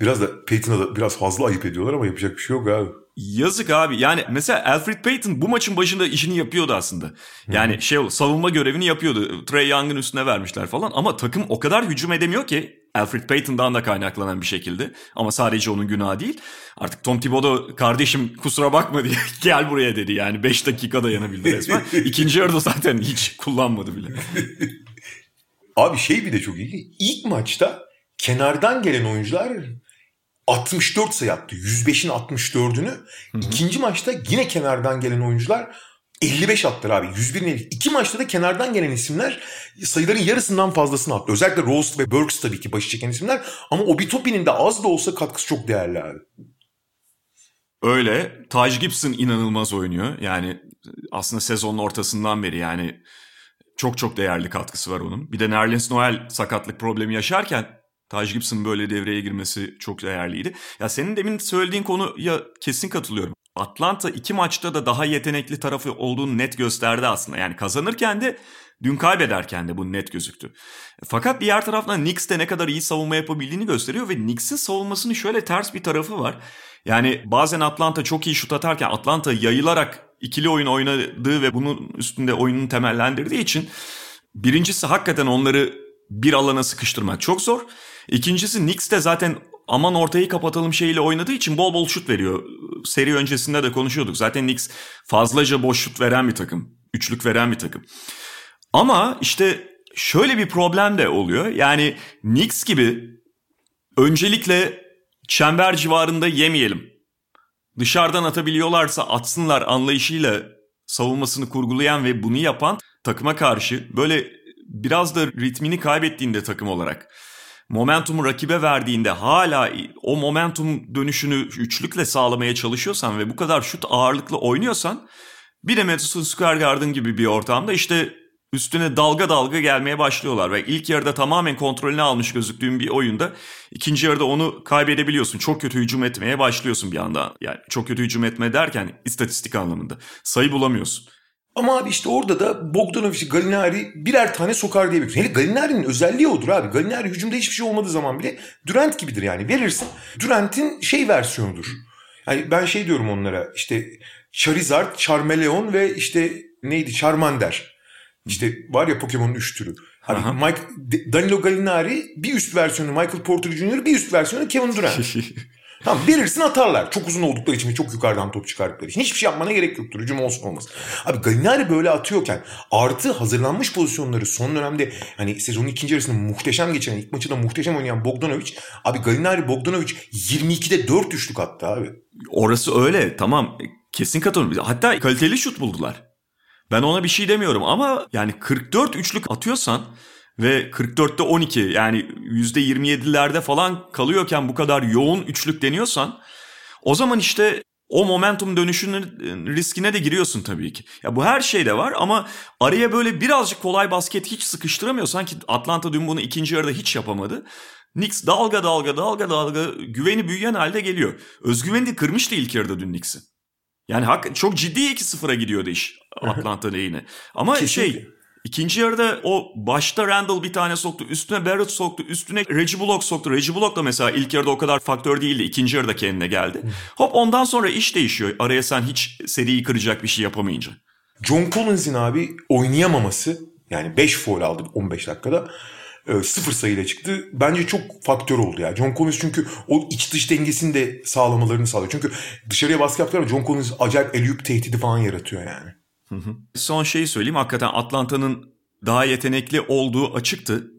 Speaker 4: biraz da Payton'a da biraz fazla ayıp ediyorlar ama yapacak bir şey yok abi.
Speaker 3: Yazık abi. Yani mesela Alfred Payton bu maçın başında işini yapıyordu aslında. Yani hmm. şey savunma görevini yapıyordu. Trey Young'ın üstüne vermişler falan ama takım o kadar hücum edemiyor ki Alfred Payton'dan da kaynaklanan bir şekilde. Ama sadece onun günahı değil. Artık Tom Thibodeau kardeşim kusura bakma diye gel buraya dedi. Yani 5 dakika dayanabildi resmen. İkinci yarıda zaten hiç kullanmadı bile.
Speaker 4: Abi şey bir de çok iyi. İlk maçta kenardan gelen oyuncular 64 sayı attı. 105'in 64'ünü. İkinci maçta yine kenardan gelen oyuncular 55 attılar abi. 101'in 50. İki maçta da kenardan gelen isimler sayıların yarısından fazlasını attı. Özellikle Rose ve Burks tabii ki başı çeken isimler. Ama Obitopi'nin de az da olsa katkısı çok değerli abi.
Speaker 3: Öyle. Taj Gibson inanılmaz oynuyor. Yani aslında sezonun ortasından beri yani çok çok değerli katkısı var onun. Bir de Nerlens Noel sakatlık problemi yaşarken Taj Gibson böyle devreye girmesi çok değerliydi. Ya senin demin söylediğin konuya kesin katılıyorum. Atlanta iki maçta da daha yetenekli tarafı olduğunu net gösterdi aslında. Yani kazanırken de dün kaybederken de bu net gözüktü. Fakat diğer taraftan Knicks de ne kadar iyi savunma yapabildiğini gösteriyor ve Knicks'in savunmasının şöyle ters bir tarafı var. Yani bazen Atlanta çok iyi şut atarken Atlanta yayılarak ikili oyun oynadığı ve bunun üstünde oyununu temellendirdiği için birincisi hakikaten onları bir alana sıkıştırmak çok zor. İkincisi Knicks de zaten aman ortayı kapatalım şeyiyle oynadığı için bol bol şut veriyor. Seri öncesinde de konuşuyorduk. Zaten Knicks fazlaca boş şut veren bir takım. Üçlük veren bir takım. Ama işte şöyle bir problem de oluyor. Yani Knicks gibi öncelikle çember civarında yemeyelim. Dışarıdan atabiliyorlarsa atsınlar anlayışıyla savunmasını kurgulayan ve bunu yapan takıma karşı böyle biraz da ritmini kaybettiğinde takım olarak momentumu rakibe verdiğinde hala o momentum dönüşünü üçlükle sağlamaya çalışıyorsan ve bu kadar şut ağırlıklı oynuyorsan bir de Madison Square Garden gibi bir ortamda işte üstüne dalga dalga gelmeye başlıyorlar ve ilk yarıda tamamen kontrolünü almış gözüktüğün bir oyunda ikinci yarıda onu kaybedebiliyorsun. Çok kötü hücum etmeye başlıyorsun bir anda. Yani çok kötü hücum etme derken istatistik anlamında sayı bulamıyorsun.
Speaker 4: Ama abi işte orada da Bogdanovic, Galinari birer tane sokar diye bekliyorsun. Hele Galinari'nin özelliği odur abi. Galinari hücumda hiçbir şey olmadığı zaman bile Durant gibidir yani. Verirsin Durant'in şey versiyonudur. Yani ben şey diyorum onlara işte Charizard, Charmeleon ve işte neydi Charmander. İşte var ya Pokemon'un üç türü. Abi Mike, Danilo Gallinari bir üst versiyonu Michael Porter Jr. bir üst versiyonu Kevin Durant. tamam verirsin atarlar. Çok uzun oldukları için ve çok yukarıdan top çıkardıkları için. Hiçbir şey yapmana gerek yoktur. Hücum olsun olmaz. Abi Gallinari böyle atıyorken artı hazırlanmış pozisyonları son dönemde hani sezonun ikinci yarısında muhteşem geçen ilk maçı da muhteşem oynayan Bogdanovic. Abi Gallinari Bogdanovic 22'de 4 üçlük attı abi.
Speaker 3: Orası öyle tamam kesin katılıyorum. Hatta kaliteli şut buldular. Ben ona bir şey demiyorum ama yani 44 üçlük atıyorsan ve 44'te 12 yani %27'lerde falan kalıyorken bu kadar yoğun üçlük deniyorsan o zaman işte o momentum dönüşünün riskine de giriyorsun tabii ki. Ya bu her şeyde var ama araya böyle birazcık kolay basket hiç sıkıştıramıyorsan ki Atlanta dün bunu ikinci yarıda hiç yapamadı. Knicks dalga dalga dalga dalga güveni büyüyen halde geliyor. Özgüveni de kırmıştı ilk yarıda dün Knicks'in. Yani hak, çok ciddi 2-0'a gidiyordu iş Atlanta lehine. Ama şey, Kesinlikle. şey ikinci yarıda o başta Randall bir tane soktu. Üstüne Barrett soktu. Üstüne Reggie Bullock soktu. Reggie Bullock da mesela ilk yarıda o kadar faktör değildi. İkinci yarıda kendine geldi. Hop ondan sonra iş değişiyor. Araya sen hiç seriyi kıracak bir şey yapamayınca.
Speaker 4: John Collins'in abi oynayamaması yani 5 foul aldı 15 dakikada e, sıfır sayıyla çıktı. Bence çok faktör oldu ya. John Collins çünkü o iç dış dengesini de sağlamalarını sağlıyor. Çünkü dışarıya baskı yaptılar ama John Collins acayip elüp tehdidi falan yaratıyor yani.
Speaker 3: Son şeyi söyleyeyim. Hakikaten Atlanta'nın daha yetenekli olduğu açıktı.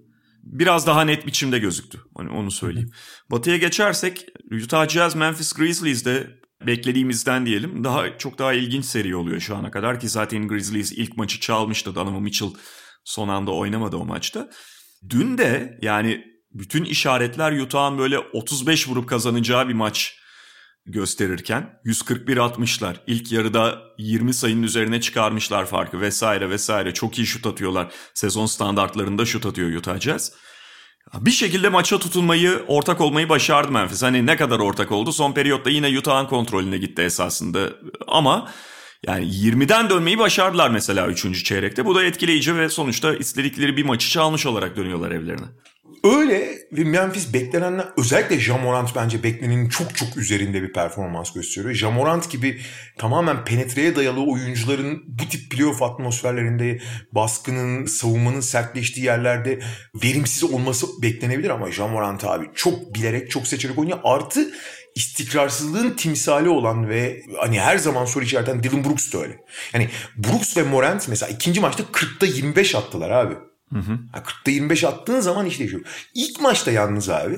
Speaker 3: Biraz daha net biçimde gözüktü. Hani onu söyleyeyim. Batı'ya geçersek Utah Jazz Memphis Grizzlies'de beklediğimizden diyelim daha çok daha ilginç seri oluyor şu ana kadar ki zaten Grizzlies ilk maçı çalmıştı. Donovan Mitchell son anda oynamadı o maçta. Dün de yani bütün işaretler Utah'ın böyle 35 vurup kazanacağı bir maç gösterirken 141-60'lar. İlk yarıda 20 sayının üzerine çıkarmışlar farkı vesaire vesaire. Çok iyi şut atıyorlar. Sezon standartlarında şut atıyor Utah Jazz. Bir şekilde maça tutunmayı, ortak olmayı başardı Memphis. Hani ne kadar ortak oldu? Son periyotta yine Utah'ın kontrolüne gitti esasında. Ama yani 20'den dönmeyi başardılar mesela 3. çeyrekte. Bu da etkileyici ve sonuçta istedikleri bir maçı çalmış olarak dönüyorlar evlerine.
Speaker 4: Öyle ve Memphis beklenenler özellikle Jamorant bence beklenenin çok çok üzerinde bir performans gösteriyor. Jamorant gibi tamamen penetreye dayalı oyuncuların bu tip playoff atmosferlerinde baskının, savunmanın sertleştiği yerlerde verimsiz olması beklenebilir ama Jamorant abi çok bilerek çok seçerek oynuyor. Artı istikrarsızlığın timsali olan ve hani her zaman soru işareten Dylan Brooks da öyle. Yani Brooks ve Morant mesela ikinci maçta 40'ta 25 attılar abi. Hı hı. 40'ta 25 attığın zaman iş değişiyor. İlk maçta yalnız abi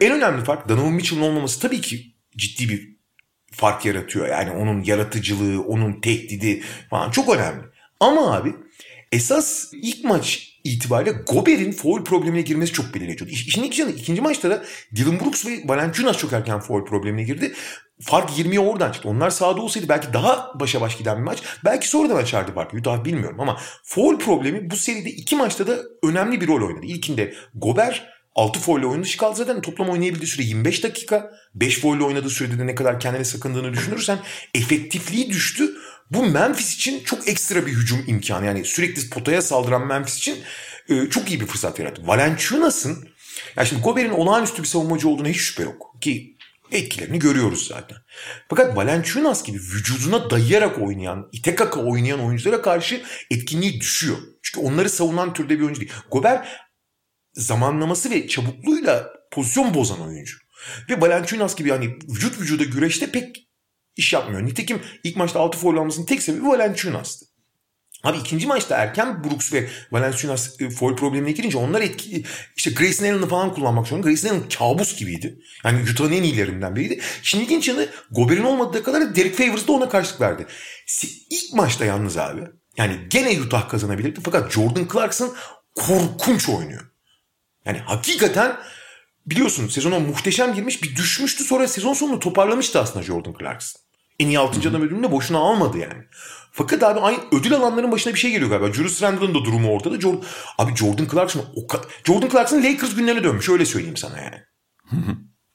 Speaker 4: en önemli fark Donovan Mitchell'ın olmaması tabii ki ciddi bir fark yaratıyor. Yani onun yaratıcılığı, onun tehdidi falan çok önemli. Ama abi esas ilk maç itibariyle Gober'in foul problemine girmesi çok belirleyici. İşin ikinci, ikinci maçta da Dylan Brooks ve Valanciunas çok erken foul problemine girdi. Fark 20'ye oradan çıktı. Onlar sahada olsaydı belki daha başa baş giden bir maç. Belki sonradan açardı farkı. Utah bilmiyorum ama foul problemi bu seride iki maçta da önemli bir rol oynadı. İlkinde Gober 6 foul oyun dışı kaldı zaten. Toplam oynayabildiği süre 25 dakika. 5 foul oynadığı sürede de ne kadar kendini sakındığını düşünürsen efektifliği düştü. Bu Memphis için çok ekstra bir hücum imkanı. Yani sürekli potaya saldıran Memphis için e, çok iyi bir fırsat yarattı. Valenciunas'ın ya şimdi Gober'in olağanüstü bir savunmacı olduğuna hiç şüphe yok. Ki etkilerini görüyoruz zaten. Fakat Valenciunas gibi vücuduna dayayarak oynayan, ite kaka oynayan oyunculara karşı etkinliği düşüyor. Çünkü onları savunan türde bir oyuncu değil. Gober zamanlaması ve çabukluğuyla pozisyon bozan oyuncu. Ve Valenciunas gibi hani vücut vücuda güreşte pek iş yapmıyor. Nitekim ilk maçta 6 foul almasının tek sebebi Valenciunas'tı. Abi ikinci maçta erken Brooks ve Valenciunas e, foul problemine girince onlar etki işte Grayson Allen'ı falan kullanmak zorunda. Grayson Allen kabus gibiydi. Yani Utah'ın en iyilerinden biriydi. Şimdi ilginç yanı Gober'in olmadığı kadar Derek Favors da ona karşılık verdi. İlk maçta yalnız abi yani gene Utah kazanabilirdi fakat Jordan Clarkson korkunç oynuyor. Yani hakikaten biliyorsun sezona muhteşem girmiş bir düşmüştü sonra sezon sonunu toparlamıştı aslında Jordan Clarkson. En iyi 6. adam ödülünü de boşuna almadı yani. Fakat abi aynı ödül alanların başına bir şey geliyor galiba. Julius Randle'ın da durumu ortada. Jordan, abi Jordan Clarkson o kadar... Jordan Clarkson Lakers günlerine dönmüş öyle söyleyeyim sana yani.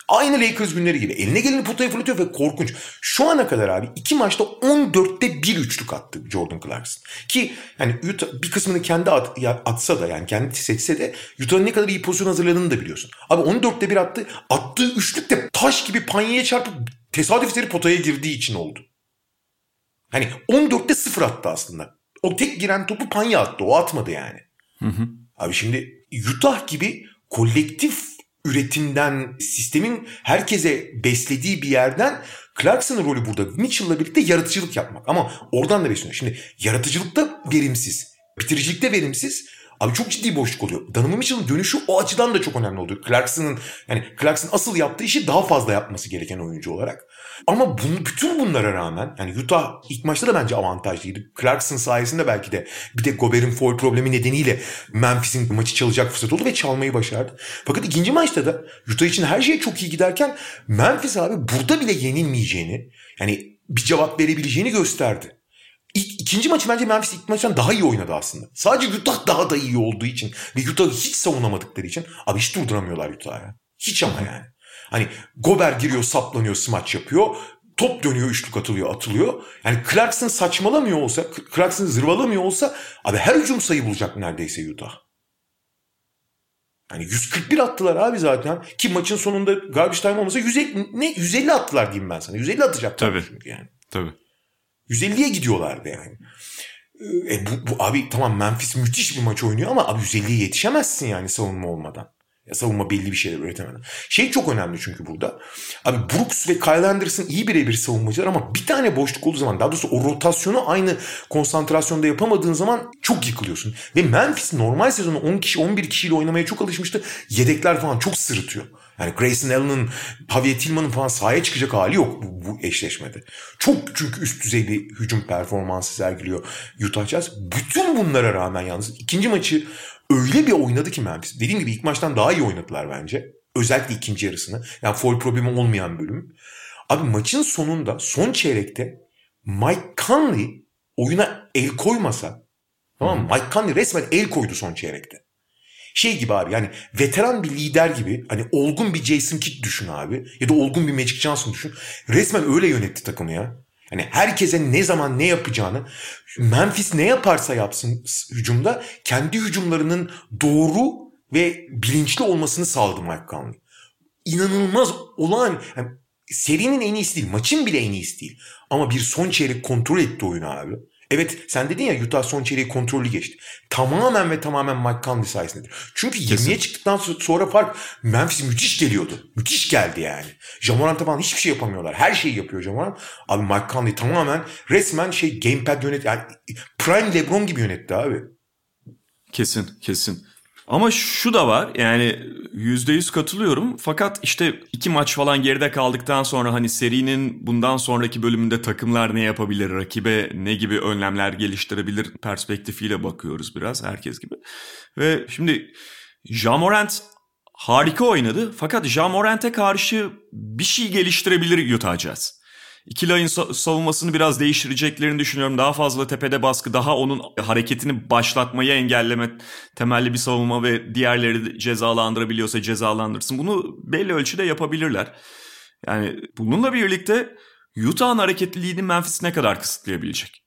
Speaker 4: Aynı Lakers günleri gibi. Eline geleni potaya fırlatıyor ve korkunç. Şu ana kadar abi iki maçta 14'te bir üçlük attı Jordan Clarkson. Ki yani Utah bir kısmını kendi at, ya, atsa da yani kendi seçse de Utah'ın ne kadar iyi pozisyon hazırladığını da biliyorsun. Abi 14'te bir attı. Attığı üçlük de taş gibi panyaya çarpıp tesadüf eseri potaya girdiği için oldu. Hani 14'te 0 attı aslında. O tek giren topu panya attı. O atmadı yani. Hı hı. Abi şimdi Utah gibi kolektif üretimden, sistemin herkese beslediği bir yerden Clarkson'ın rolü burada Mitchell'la birlikte yaratıcılık yapmak. Ama oradan da besleniyor. Şimdi yaratıcılıkta verimsiz, bitiricilikte verimsiz. Abi çok ciddi boşluk oluyor. Donovan Mitchell'ın dönüşü o açıdan da çok önemli oluyor. Clarkson'ın yani Clarkson asıl yaptığı işi daha fazla yapması gereken oyuncu olarak. Ama bunu, bütün bunlara rağmen yani Utah ilk maçta da bence avantajlıydı. Clarkson sayesinde belki de bir de Gobert'in foul problemi nedeniyle Memphis'in maçı çalacak fırsat oldu ve çalmayı başardı. Fakat ikinci maçta da Utah için her şey çok iyi giderken Memphis abi burada bile yenilmeyeceğini yani bir cevap verebileceğini gösterdi. İlk, ikinci maçı bence Memphis ilk maçtan daha iyi oynadı aslında. Sadece Utah daha da iyi olduğu için ve Utah'ı hiç savunamadıkları için abi hiç durduramıyorlar Utah'ı. Hiç ama yani. Hani Gober giriyor saplanıyor smaç yapıyor. Top dönüyor üçlük atılıyor atılıyor. Yani Clarkson saçmalamıyor olsa Clarkson zırvalamıyor olsa abi her hücum sayı bulacak neredeyse Utah. Yani 141 attılar abi zaten. Ki maçın sonunda garbage time olmasa 150, ne, 150 attılar diyeyim ben sana. 150 atacaklar
Speaker 3: Tabii.
Speaker 4: çünkü yani.
Speaker 3: Tabii.
Speaker 4: 150'ye gidiyorlardı yani. E bu, bu abi tamam Memphis müthiş bir maç oynuyor ama abi 150'ye yetişemezsin yani savunma olmadan. Ya savunma belli bir şeyler üretemeden. Şey çok önemli çünkü burada. Abi Brooks ve Kyle Anderson iyi birebir savunmacılar ama bir tane boşluk olduğu zaman daha doğrusu o rotasyonu aynı konsantrasyonda yapamadığın zaman çok yıkılıyorsun. Ve Memphis normal sezonu 10 kişi 11 kişiyle oynamaya çok alışmıştı. Yedekler falan çok sırıtıyor. Yani Grayson Allen'ın, Javier Tillman'ın falan sahaya çıkacak hali yok bu, bu eşleşmede. Çok çünkü üst düzey bir hücum performansı sergiliyor Utah Jazz. Bütün bunlara rağmen yalnız ikinci maçı öyle bir oynadı ki Memphis. Dediğim gibi ilk maçtan daha iyi oynadılar bence. Özellikle ikinci yarısını. Yani foul problemi olmayan bölüm. Abi maçın sonunda son çeyrekte Mike Conley oyuna el koymasa tamam mı? Mike Conley resmen el koydu son çeyrekte. Şey gibi abi yani veteran bir lider gibi hani olgun bir Jason Kidd düşün abi ya da olgun bir Magic Johnson düşün. Resmen öyle yönetti takımı ya. Hani herkese ne zaman ne yapacağını Memphis ne yaparsa yapsın hücumda kendi hücumlarının doğru ve bilinçli olmasını sağladı Mike Conley. İnanılmaz olan yani serinin en iyisi değil maçın bile en iyisi değil. Ama bir son çeyrek kontrol etti oyunu abi. Evet sen dedin ya Utah son çeyreği kontrollü geçti. Tamamen ve tamamen Mike Conley sayesindedir. Çünkü 20'ye çıktıktan sonra fark Memphis müthiş geliyordu. Müthiş geldi yani. Jamorant'a falan hiçbir şey yapamıyorlar. Her şeyi yapıyor Jamorant. Abi Mike Conley tamamen resmen şey gamepad yönet yani prime LeBron gibi yönetti abi.
Speaker 3: Kesin kesin. Ama şu da var yani %100 katılıyorum fakat işte iki maç falan geride kaldıktan sonra hani serinin bundan sonraki bölümünde takımlar ne yapabilir, rakibe ne gibi önlemler geliştirebilir perspektifiyle bakıyoruz biraz herkes gibi. Ve şimdi Jamorant harika oynadı fakat Jamorant'e karşı bir şey geliştirebilir Utah Jazz. İkili ayın savunmasını biraz değiştireceklerini düşünüyorum. Daha fazla tepede baskı, daha onun hareketini başlatmayı engelleme temelli bir savunma ve diğerleri cezalandırabiliyorsa cezalandırsın. Bunu belli ölçüde yapabilirler. Yani bununla birlikte Utah'ın hareketliliğini Memphis ne kadar kısıtlayabilecek?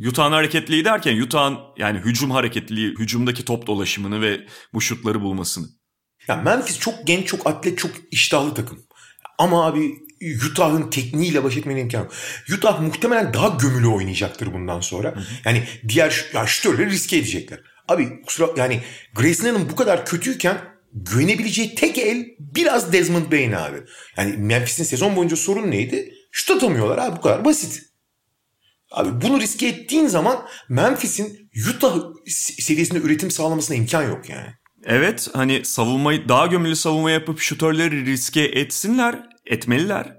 Speaker 3: Utah'ın hareketliliği derken Utah'ın yani hücum hareketliliği, hücumdaki top dolaşımını ve bu şutları bulmasını.
Speaker 4: Ya Memphis çok genç, çok atlet, çok iştahlı takım. Ama abi Utah'ın tekniğiyle baş etmenin imkanı yok. Utah muhtemelen daha gömülü oynayacaktır bundan sonra. Hı hı. Yani diğer ya şütörleri riske edecekler. Abi kusura yani Grayson Allen bu kadar kötüyken güvenebileceği tek el biraz Desmond Bain abi. Yani Memphis'in sezon boyunca sorun neydi? Şut atamıyorlar abi bu kadar basit. Abi bunu riske ettiğin zaman Memphis'in Utah seviyesinde üretim sağlamasına imkan yok yani.
Speaker 3: Evet hani savunmayı daha gömülü savunma yapıp şutörleri riske etsinler etmeliler.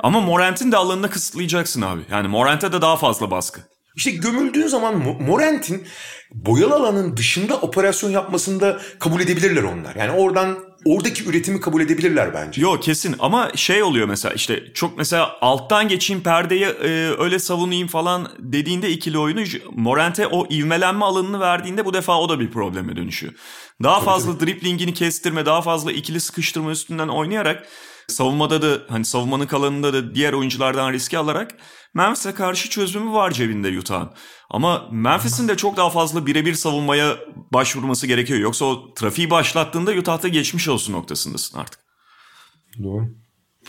Speaker 3: Ama Morant'in de alanını kısıtlayacaksın abi. Yani Morant'e de daha fazla baskı.
Speaker 4: İşte gömüldüğün zaman Morant'in boyalı alanın dışında operasyon yapmasını da kabul edebilirler onlar. Yani oradan oradaki üretimi kabul edebilirler bence.
Speaker 3: Yo kesin ama şey oluyor mesela işte çok mesela alttan geçeyim perdeyi e, öyle savunayım falan dediğinde ikili oyunu Morant'e o ivmelenme alanını verdiğinde bu defa o da bir probleme dönüşüyor. Daha tabii, fazla tabii. driplingini kestirme daha fazla ikili sıkıştırma üstünden oynayarak savunmada da hani savunmanın kalanında da diğer oyunculardan riski alarak Memphis'e karşı çözümü var cebinde Utah'ın. Ama Memphis'in de çok daha fazla birebir savunmaya başvurması gerekiyor. Yoksa o trafiği başlattığında Utah'ta geçmiş olsun noktasındasın artık.
Speaker 4: Doğru.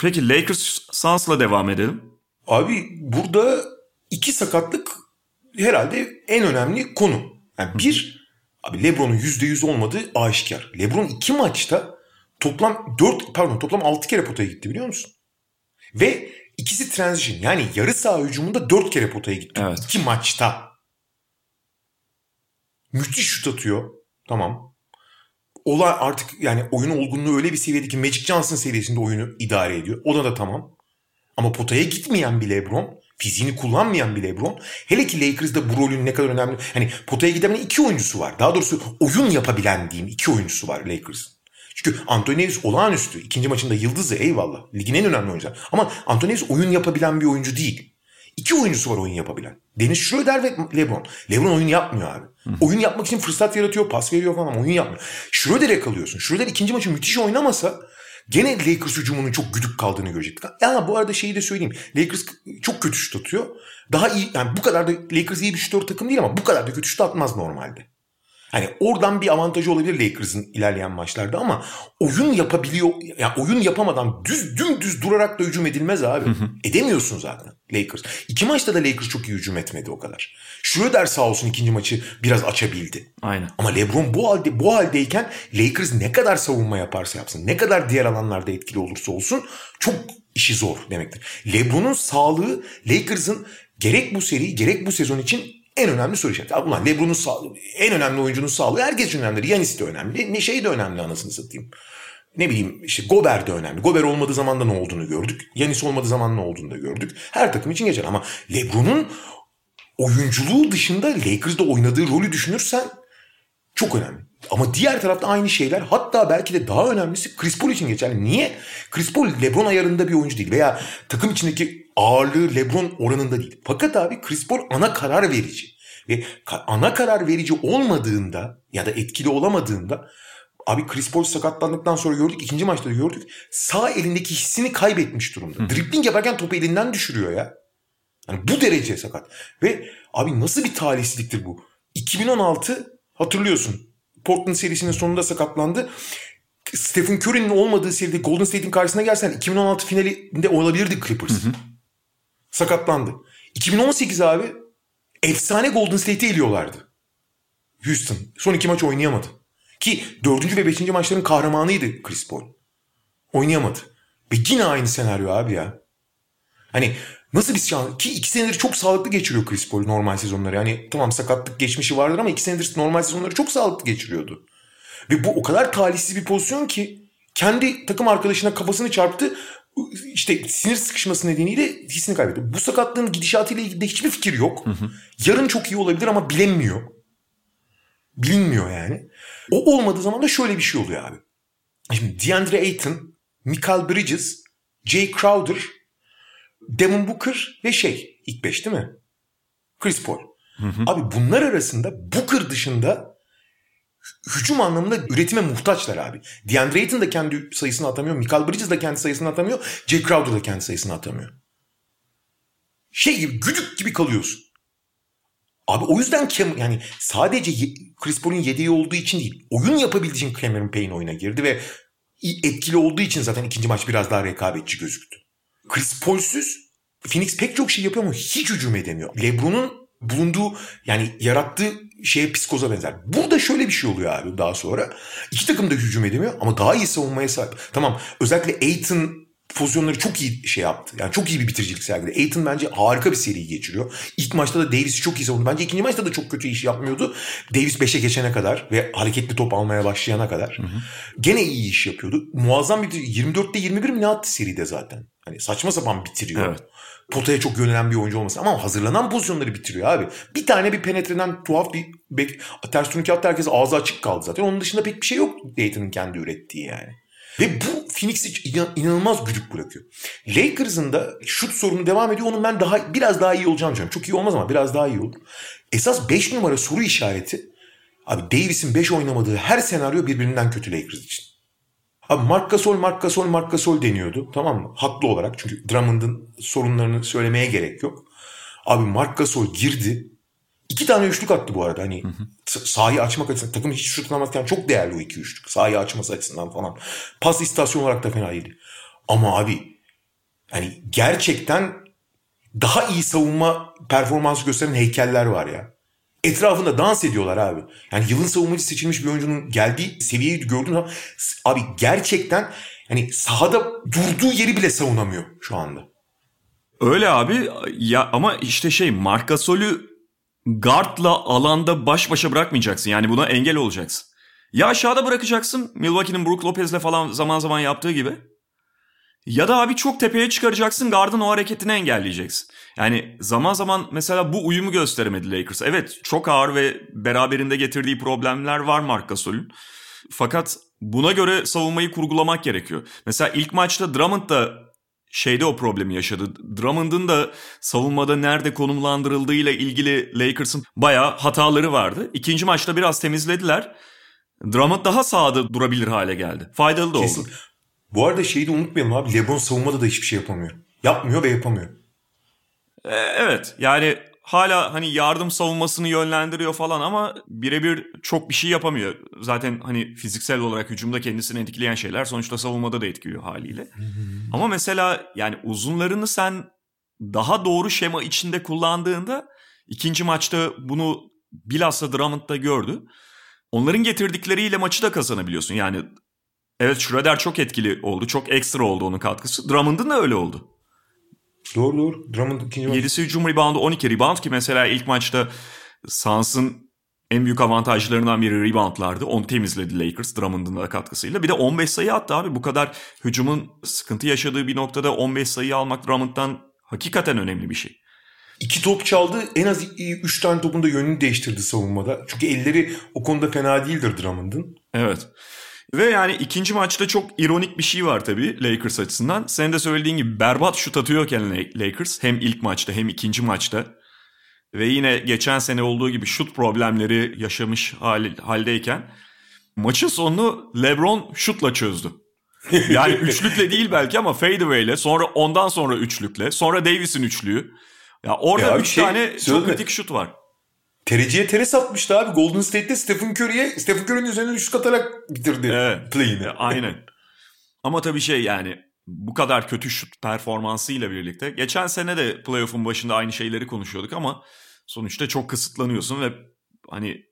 Speaker 3: Peki Lakers Suns'la devam edelim.
Speaker 4: Abi burada iki sakatlık herhalde en önemli konu. Yani bir, abi LeBron'un %100 olmadığı aşikar. LeBron iki maçta toplam 4 pardon toplam 6 kere potaya gitti biliyor musun? Ve ikisi transition yani yarı saha hücumunda 4 kere potaya gitti. Evet. İki maçta. Müthiş şut atıyor. Tamam. Olay artık yani oyun olgunluğu öyle bir seviyede ki Magic Johnson seviyesinde oyunu idare ediyor. Ona da tamam. Ama potaya gitmeyen bir LeBron, fiziğini kullanmayan bir LeBron, hele ki Lakers'da bu rolün ne kadar önemli. Hani potaya gidebilen iki oyuncusu var. Daha doğrusu oyun yapabilen diyeyim iki oyuncusu var Lakers'ın. Çünkü Anthony Davis olağanüstü. İkinci maçında yıldızı eyvallah. Ligin en önemli oyuncusu. Ama Anthony Davis oyun yapabilen bir oyuncu değil. İki oyuncusu var oyun yapabilen. Dennis Schroeder ve LeBron. LeBron oyun yapmıyor abi. Hı. Oyun yapmak için fırsat yaratıyor, pas veriyor falan ama oyun yapmıyor. Schroeder'e kalıyorsun. Schroeder ikinci maçı müthiş oynamasa gene Lakers hücumunun çok güdük kaldığını görecektik. Ya bu arada şeyi de söyleyeyim. Lakers çok kötü şut atıyor. Daha iyi yani bu kadar da Lakers iyi bir şutör takım değil ama bu kadar da kötü şut atmaz normalde. Hani oradan bir avantajı olabilir Lakers'ın ilerleyen maçlarda ama oyun yapabiliyor. Yani oyun yapamadan düz dümdüz durarak da hücum edilmez abi. Edemiyorsun zaten Lakers. İki maçta da Lakers çok iyi hücum etmedi o kadar. Schroeder sağ olsun ikinci maçı biraz açabildi.
Speaker 3: Aynen.
Speaker 4: Ama LeBron bu halde bu haldeyken Lakers ne kadar savunma yaparsa yapsın, ne kadar diğer alanlarda etkili olursa olsun çok işi zor demektir. LeBron'un sağlığı Lakers'ın gerek bu seri gerek bu sezon için en önemli soru işareti. Ulan Lebron'un en önemli oyuncunun sağlığı herkes için önemli. Yanis de önemli. Ne şey de önemli anasını satayım. Ne bileyim işte Gober de önemli. Gober olmadığı zaman da ne olduğunu gördük. Yanis olmadığı zaman ne olduğunu da gördük. Her takım için geçer ama Lebron'un oyunculuğu dışında Lakers'da oynadığı rolü düşünürsen çok önemli. Ama diğer tarafta aynı şeyler hatta belki de daha önemlisi Chris Paul için geçerli. Niye? Chris Paul LeBron ayarında bir oyuncu değil veya takım içindeki ağırlığı LeBron oranında değil. Fakat abi Chris Paul ana karar verici. Ve ana karar verici olmadığında ya da etkili olamadığında Abi Chris Paul sakatlandıktan sonra gördük. ikinci maçta da gördük. Sağ elindeki hissini kaybetmiş durumda. Hı. Dribbling yaparken topu elinden düşürüyor ya. Yani bu derece sakat. Ve abi nasıl bir talihsizliktir bu? 2016 hatırlıyorsun. Portland serisinin sonunda sakatlandı. Stephen Curry'nin olmadığı seride Golden State'in karşısına gelsen 2016 finalinde olabilirdi Clippers. Hı hı. Sakatlandı. 2018 abi efsane Golden State'i eliyorlardı. Houston. Son iki maç oynayamadı. Ki dördüncü ve beşinci maçların kahramanıydı Chris Paul. Oynayamadı. Ve yine aynı senaryo abi ya. Hani nasıl bir şans ki iki senedir çok sağlıklı geçiriyor Chris Paul normal sezonları. Yani tamam sakatlık geçmişi vardır ama iki senedir normal sezonları çok sağlıklı geçiriyordu. Ve bu o kadar talihsiz bir pozisyon ki kendi takım arkadaşına kafasını çarptı. İşte sinir sıkışması nedeniyle hissini kaybetti. Bu sakatlığın gidişatıyla ilgili de hiçbir fikir yok. Hı hı. Yarın çok iyi olabilir ama bilinmiyor. Bilinmiyor yani. O olmadığı zaman da şöyle bir şey oluyor abi. Şimdi DeAndre Ayton, Michael Bridges, Jay Crowder, Devin Booker ve şey ilk beş değil mi? Chris Paul. Hı hı. Abi bunlar arasında Booker dışında hücum anlamında üretime muhtaçlar abi. DeAndre Ayton da kendi sayısını atamıyor. Michael Bridges de kendi sayısını atamıyor. Jay Crowder da kendi sayısını atamıyor. Şey gibi güdük gibi kalıyorsun. Abi o yüzden Cam, yani sadece Chris Paul'un yedeği olduğu için değil. Oyun yapabildiği için Cameron Payne oyuna girdi ve etkili olduğu için zaten ikinci maç biraz daha rekabetçi gözüktü. Chris Paul'süz Phoenix pek çok şey yapıyor ama hiç hücum edemiyor. LeBron'un bulunduğu yani yarattığı şeye psikoza benzer. Burada şöyle bir şey oluyor abi daha sonra. İki takım da hücum edemiyor ama daha iyi savunmaya sahip. Tamam özellikle Aiton pozisyonları çok iyi şey yaptı. Yani çok iyi bir bitiricilik sergiledi. Aiton bence harika bir seri geçiriyor. İlk maçta da Davis'i çok iyi savundu. Bence ikinci maçta da çok kötü iş yapmıyordu. Davis 5'e geçene kadar ve hareketli top almaya başlayana kadar. Hı hı. Gene iyi iş yapıyordu. Muazzam bir 24'te 21 mi ne attı seride zaten. Hani saçma sapan bitiriyor. Evet potaya çok yönelen bir oyuncu olmasın. Ama hazırlanan pozisyonları bitiriyor abi. Bir tane bir penetreden tuhaf bir bek, ters turnike attı herkes ağzı açık kaldı zaten. Onun dışında pek bir şey yok Dayton'ın kendi ürettiği yani. Ve bu Phoenix'i inan- inanılmaz güdük bırakıyor. Lakers'ın da şut sorunu devam ediyor. Onun ben daha biraz daha iyi olacağını düşünüyorum. Çok iyi olmaz ama biraz daha iyi olur. Esas 5 numara soru işareti abi Davis'in 5 oynamadığı her senaryo birbirinden kötü Lakers için. Abi Mark Gasol, Mark Gasol, Mark Gasol deniyordu. Tamam mı? Haklı olarak. Çünkü Drummond'ın sorunlarını söylemeye gerek yok. Abi Mark Gasol girdi. İki tane üçlük attı bu arada. Hani s- sahayı açmak açısından takım hiç şut atamazken çok değerli o iki üçlük. Sahayı açması açısından falan. Pas istasyonu olarak da fena değildi. Ama abi hani gerçekten daha iyi savunma performansı gösteren heykeller var ya. Etrafında dans ediyorlar abi. Yani yılın savunmacı seçilmiş bir oyuncunun geldiği seviyeyi gördün ama s- abi gerçekten hani sahada durduğu yeri bile savunamıyor şu anda.
Speaker 3: Öyle abi ya ama işte şey Marc Gasol'ü guardla alanda baş başa bırakmayacaksın. Yani buna engel olacaksın. Ya aşağıda bırakacaksın Milwaukee'nin Brook Lopez'le falan zaman zaman yaptığı gibi. Ya da abi çok tepeye çıkaracaksın gardın o hareketini engelleyeceksin. Yani zaman zaman mesela bu uyumu gösteremedi Lakers. Evet çok ağır ve beraberinde getirdiği problemler var Marc Gasol'ün. Fakat buna göre savunmayı kurgulamak gerekiyor. Mesela ilk maçta Drummond da şeyde o problemi yaşadı. Drummond'un da savunmada nerede konumlandırıldığıyla ilgili Lakers'ın bayağı hataları vardı. İkinci maçta biraz temizlediler. Drummond daha sağda durabilir hale geldi. Faydalı da oldu.
Speaker 4: Bu arada şeyi de unutmayalım abi. LeBron savunmada da hiçbir şey yapamıyor. Yapmıyor ve yapamıyor.
Speaker 3: Ee, evet yani hala hani yardım savunmasını yönlendiriyor falan ama birebir çok bir şey yapamıyor. Zaten hani fiziksel olarak hücumda kendisini etkileyen şeyler sonuçta savunmada da etkiliyor haliyle. ama mesela yani uzunlarını sen daha doğru şema içinde kullandığında ikinci maçta bunu bilhassa Drummond'da gördü. Onların getirdikleri maçı da kazanabiliyorsun. Yani evet Schroeder çok etkili oldu. Çok ekstra oldu onun katkısı. Drummond'un da öyle oldu.
Speaker 4: Doğru doğru. Drummond ikinci maç.
Speaker 3: 7'si hücum reboundu 12 rebound ki mesela ilk maçta Suns'ın en büyük avantajlarından biri reboundlardı. Onu temizledi Lakers Drummond'un da katkısıyla. Bir de 15 sayı attı abi. Bu kadar hücumun sıkıntı yaşadığı bir noktada 15 sayı almak Drummond'dan hakikaten önemli bir şey.
Speaker 4: İki top çaldı. En az üç tane topun da yönünü değiştirdi savunmada. Çünkü elleri o konuda fena değildir Drummond'ın.
Speaker 3: Evet. Ve yani ikinci maçta çok ironik bir şey var tabii Lakers açısından. Sen de söylediğin gibi berbat şut atıyorken La- Lakers hem ilk maçta hem ikinci maçta ve yine geçen sene olduğu gibi şut problemleri yaşamış hal, haldeyken maçın sonunu LeBron şutla çözdü. Yani üçlükle değil belki ama fadeaway'le sonra ondan sonra üçlükle sonra Davis'in üçlüğü. Ya orada
Speaker 4: Ya
Speaker 3: üç
Speaker 4: şey,
Speaker 3: tane çok kritik şut var.
Speaker 4: Tereciye teres atmıştı abi. Golden State'te Stephen Curry'e Stephen Curry'nin üzerinden üçlük atarak bitirdi
Speaker 3: Evet.
Speaker 4: play'ini.
Speaker 3: Aynen. Ama tabii şey yani bu kadar kötü şut performansıyla birlikte geçen sene de playoff'un başında aynı şeyleri konuşuyorduk ama sonuçta çok kısıtlanıyorsun ve hani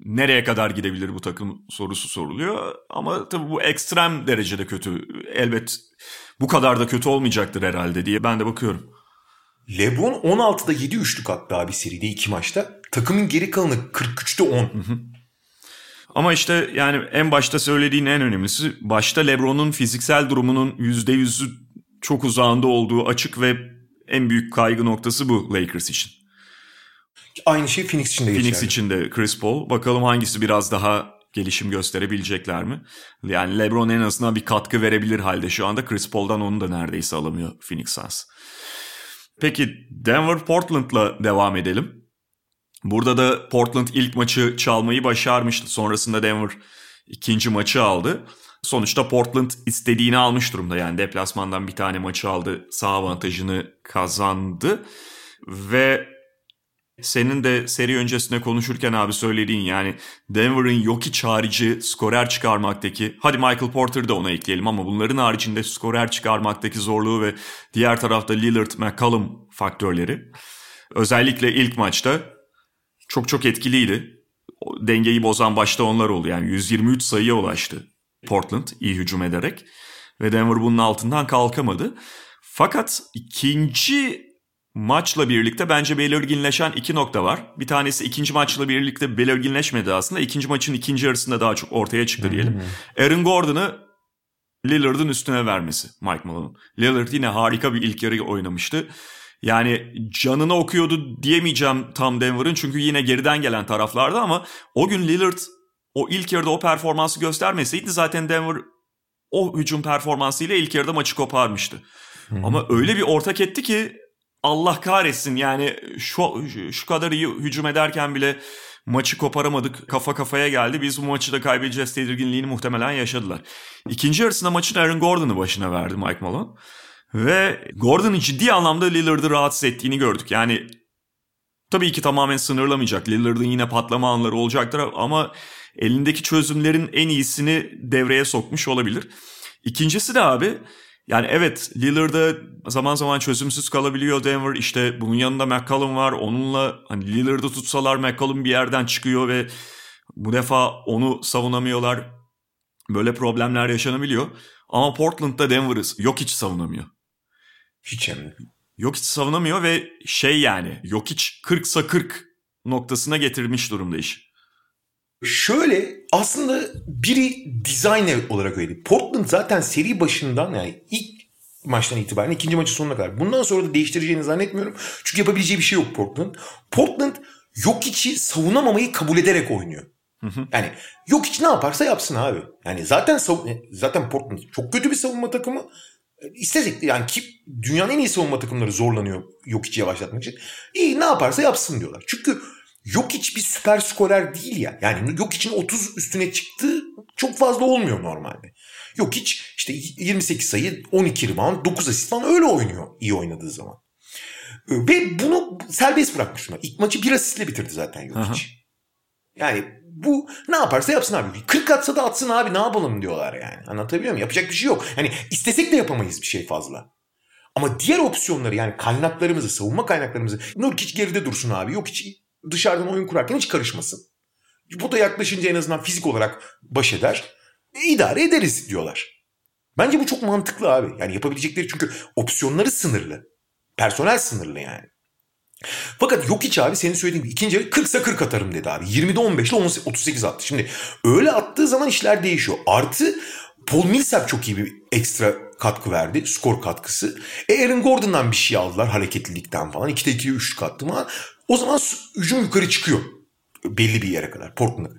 Speaker 3: nereye kadar gidebilir bu takım sorusu soruluyor. Ama tabii bu ekstrem derecede kötü. Elbet bu kadar da kötü olmayacaktır herhalde diye ben de bakıyorum.
Speaker 4: LeBron 16'da 7 üçlük attı abi seride iki maçta. Takımın geri kalanı 43'te 10.
Speaker 3: Ama işte yani en başta söylediğin en önemlisi başta LeBron'un fiziksel durumunun %100'ü çok uzağında olduğu açık ve en büyük kaygı noktası bu Lakers için.
Speaker 4: Aynı şey Phoenix için de geçerli.
Speaker 3: Phoenix için de Chris Paul. Bakalım hangisi biraz daha gelişim gösterebilecekler mi? Yani LeBron en azından bir katkı verebilir halde şu anda. Chris Paul'dan onu da neredeyse alamıyor Phoenix Suns. Peki Denver Portland'la devam edelim. Burada da Portland ilk maçı çalmayı başarmıştı. Sonrasında Denver ikinci maçı aldı. Sonuçta Portland istediğini almış durumda. Yani deplasmandan bir tane maçı aldı. Sağ avantajını kazandı. Ve senin de seri öncesinde konuşurken abi söylediğin yani Denver'ın Jokic harici skorer çıkarmaktaki hadi Michael Porter da ona ekleyelim ama bunların haricinde skorer çıkarmaktaki zorluğu ve diğer tarafta Lillard, McCollum faktörleri özellikle ilk maçta çok çok etkiliydi. Dengeyi bozan başta onlar oldu. Yani 123 sayıya ulaştı Portland iyi hücum ederek ve Denver bunun altından kalkamadı. Fakat ikinci maçla birlikte bence belirginleşen iki nokta var. Bir tanesi ikinci maçla birlikte belirginleşmedi aslında. İkinci maçın ikinci yarısında daha çok ortaya çıktı diyelim. Aaron Gordon'ı Lillard'ın üstüne vermesi Mike Malone'un. Lillard yine harika bir ilk yarı oynamıştı. Yani canını okuyordu diyemeyeceğim tam Denver'ın çünkü yine geriden gelen taraflarda ama o gün Lillard o ilk yarıda o performansı göstermeseydi zaten Denver o hücum performansıyla ilk yarıda maçı koparmıştı. Ama öyle bir ortak etti ki Allah kahretsin yani şu şu kadar iyi hücum ederken bile maçı koparamadık. Kafa kafaya geldi. Biz bu maçı da kaybedeceğiz tedirginliğini muhtemelen yaşadılar. İkinci yarısında maçın Aaron Gordon'ı başına verdi Mike Malone. Ve Gordon'ın ciddi anlamda Lillard'ı rahatsız ettiğini gördük. Yani tabii ki tamamen sınırlamayacak. Lillard'ın yine patlama anları olacaktır ama elindeki çözümlerin en iyisini devreye sokmuş olabilir. İkincisi de abi yani evet Lillard'a zaman zaman çözümsüz kalabiliyor Denver. İşte bunun yanında McCollum var. Onunla hani Lillard'ı tutsalar McCollum bir yerden çıkıyor ve bu defa onu savunamıyorlar. Böyle problemler yaşanabiliyor. Ama Portland'da Denver'ı yok hiç savunamıyor.
Speaker 4: Hiç hem.
Speaker 3: Yok hiç savunamıyor ve şey yani yok hiç 40'sa 40 noktasına getirmiş durumda iş.
Speaker 4: Şöyle aslında biri designer olarak öyle. Portland zaten seri başından yani ilk maçtan itibaren ikinci maçın sonuna kadar. Bundan sonra da değiştireceğini zannetmiyorum. Çünkü yapabileceği bir şey yok Portland. Portland yok içi savunamamayı kabul ederek oynuyor. Yani yok hiç ne yaparsa yapsın abi. Yani zaten zaten Portland çok kötü bir savunma takımı. İstesek yani ki dünyanın en iyi savunma takımları zorlanıyor yok içi yavaşlatmak için. İyi ne yaparsa yapsın diyorlar. Çünkü yok hiç bir süper skorer değil ya. Yani yok için 30 üstüne çıktı çok fazla olmuyor normalde. Yok hiç işte 28 sayı 12 rebound 9 asist falan öyle oynuyor iyi oynadığı zaman. Ve bunu serbest bırakmışlar. İlk maçı bir asistle bitirdi zaten yok hiç. Yani bu ne yaparsa yapsın abi. 40 atsa da atsın abi ne yapalım diyorlar yani. Anlatabiliyor muyum? Yapacak bir şey yok. Hani istesek de yapamayız bir şey fazla. Ama diğer opsiyonları yani kaynaklarımızı, savunma kaynaklarımızı Nurkic geride dursun abi. Yok hiç dışarıdan oyun kurarken hiç karışmasın. Bu da yaklaşınca en azından fizik olarak baş eder. E, idare ederiz diyorlar. Bence bu çok mantıklı abi. Yani yapabilecekleri çünkü opsiyonları sınırlı. Personel sınırlı yani. Fakat yok hiç abi senin söylediğin gibi ikinci yarı 40'sa 40 atarım dedi abi. 20'de 15 ile 38 attı. Şimdi öyle attığı zaman işler değişiyor. Artı Paul Millsap çok iyi bir ekstra katkı verdi. Skor katkısı. E Aaron Gordon'dan bir şey aldılar hareketlilikten falan. 2'de 2'ye 3 kattı ama o zaman hücum yukarı çıkıyor. Belli bir yere kadar Portland'a.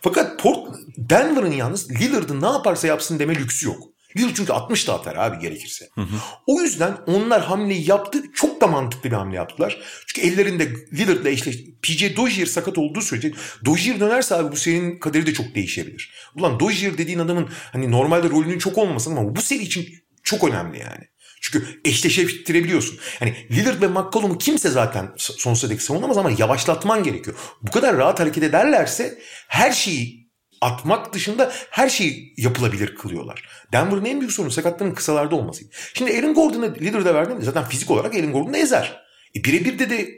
Speaker 4: Fakat Port Denver'ın yalnız Lillard'ın ne yaparsa yapsın deme lüksü yok. Lillard çünkü 60 da atar abi gerekirse. Hı hı. O yüzden onlar hamleyi yaptı. Çok da mantıklı bir hamle yaptılar. Çünkü ellerinde Lillard'la eşleşti. PJ Dozier sakat olduğu sürece Dozier dönerse abi bu serinin kaderi de çok değişebilir. Ulan Dozier dediğin adamın hani normalde rolünün çok olmasın ama bu seri için çok önemli yani. Çünkü eşleştirebiliyorsun. Yani Lillard ve McCollum'u kimse zaten sonsuza dek savunamaz ama yavaşlatman gerekiyor. Bu kadar rahat hareket ederlerse her şeyi atmak dışında her şeyi yapılabilir kılıyorlar. Denver'ın en büyük sorunu sakatların kısalarda olması. Şimdi Aaron Gordon'a Lillard'a verdiğinde zaten fizik olarak Aaron Gordon'u ezer. E birebir de de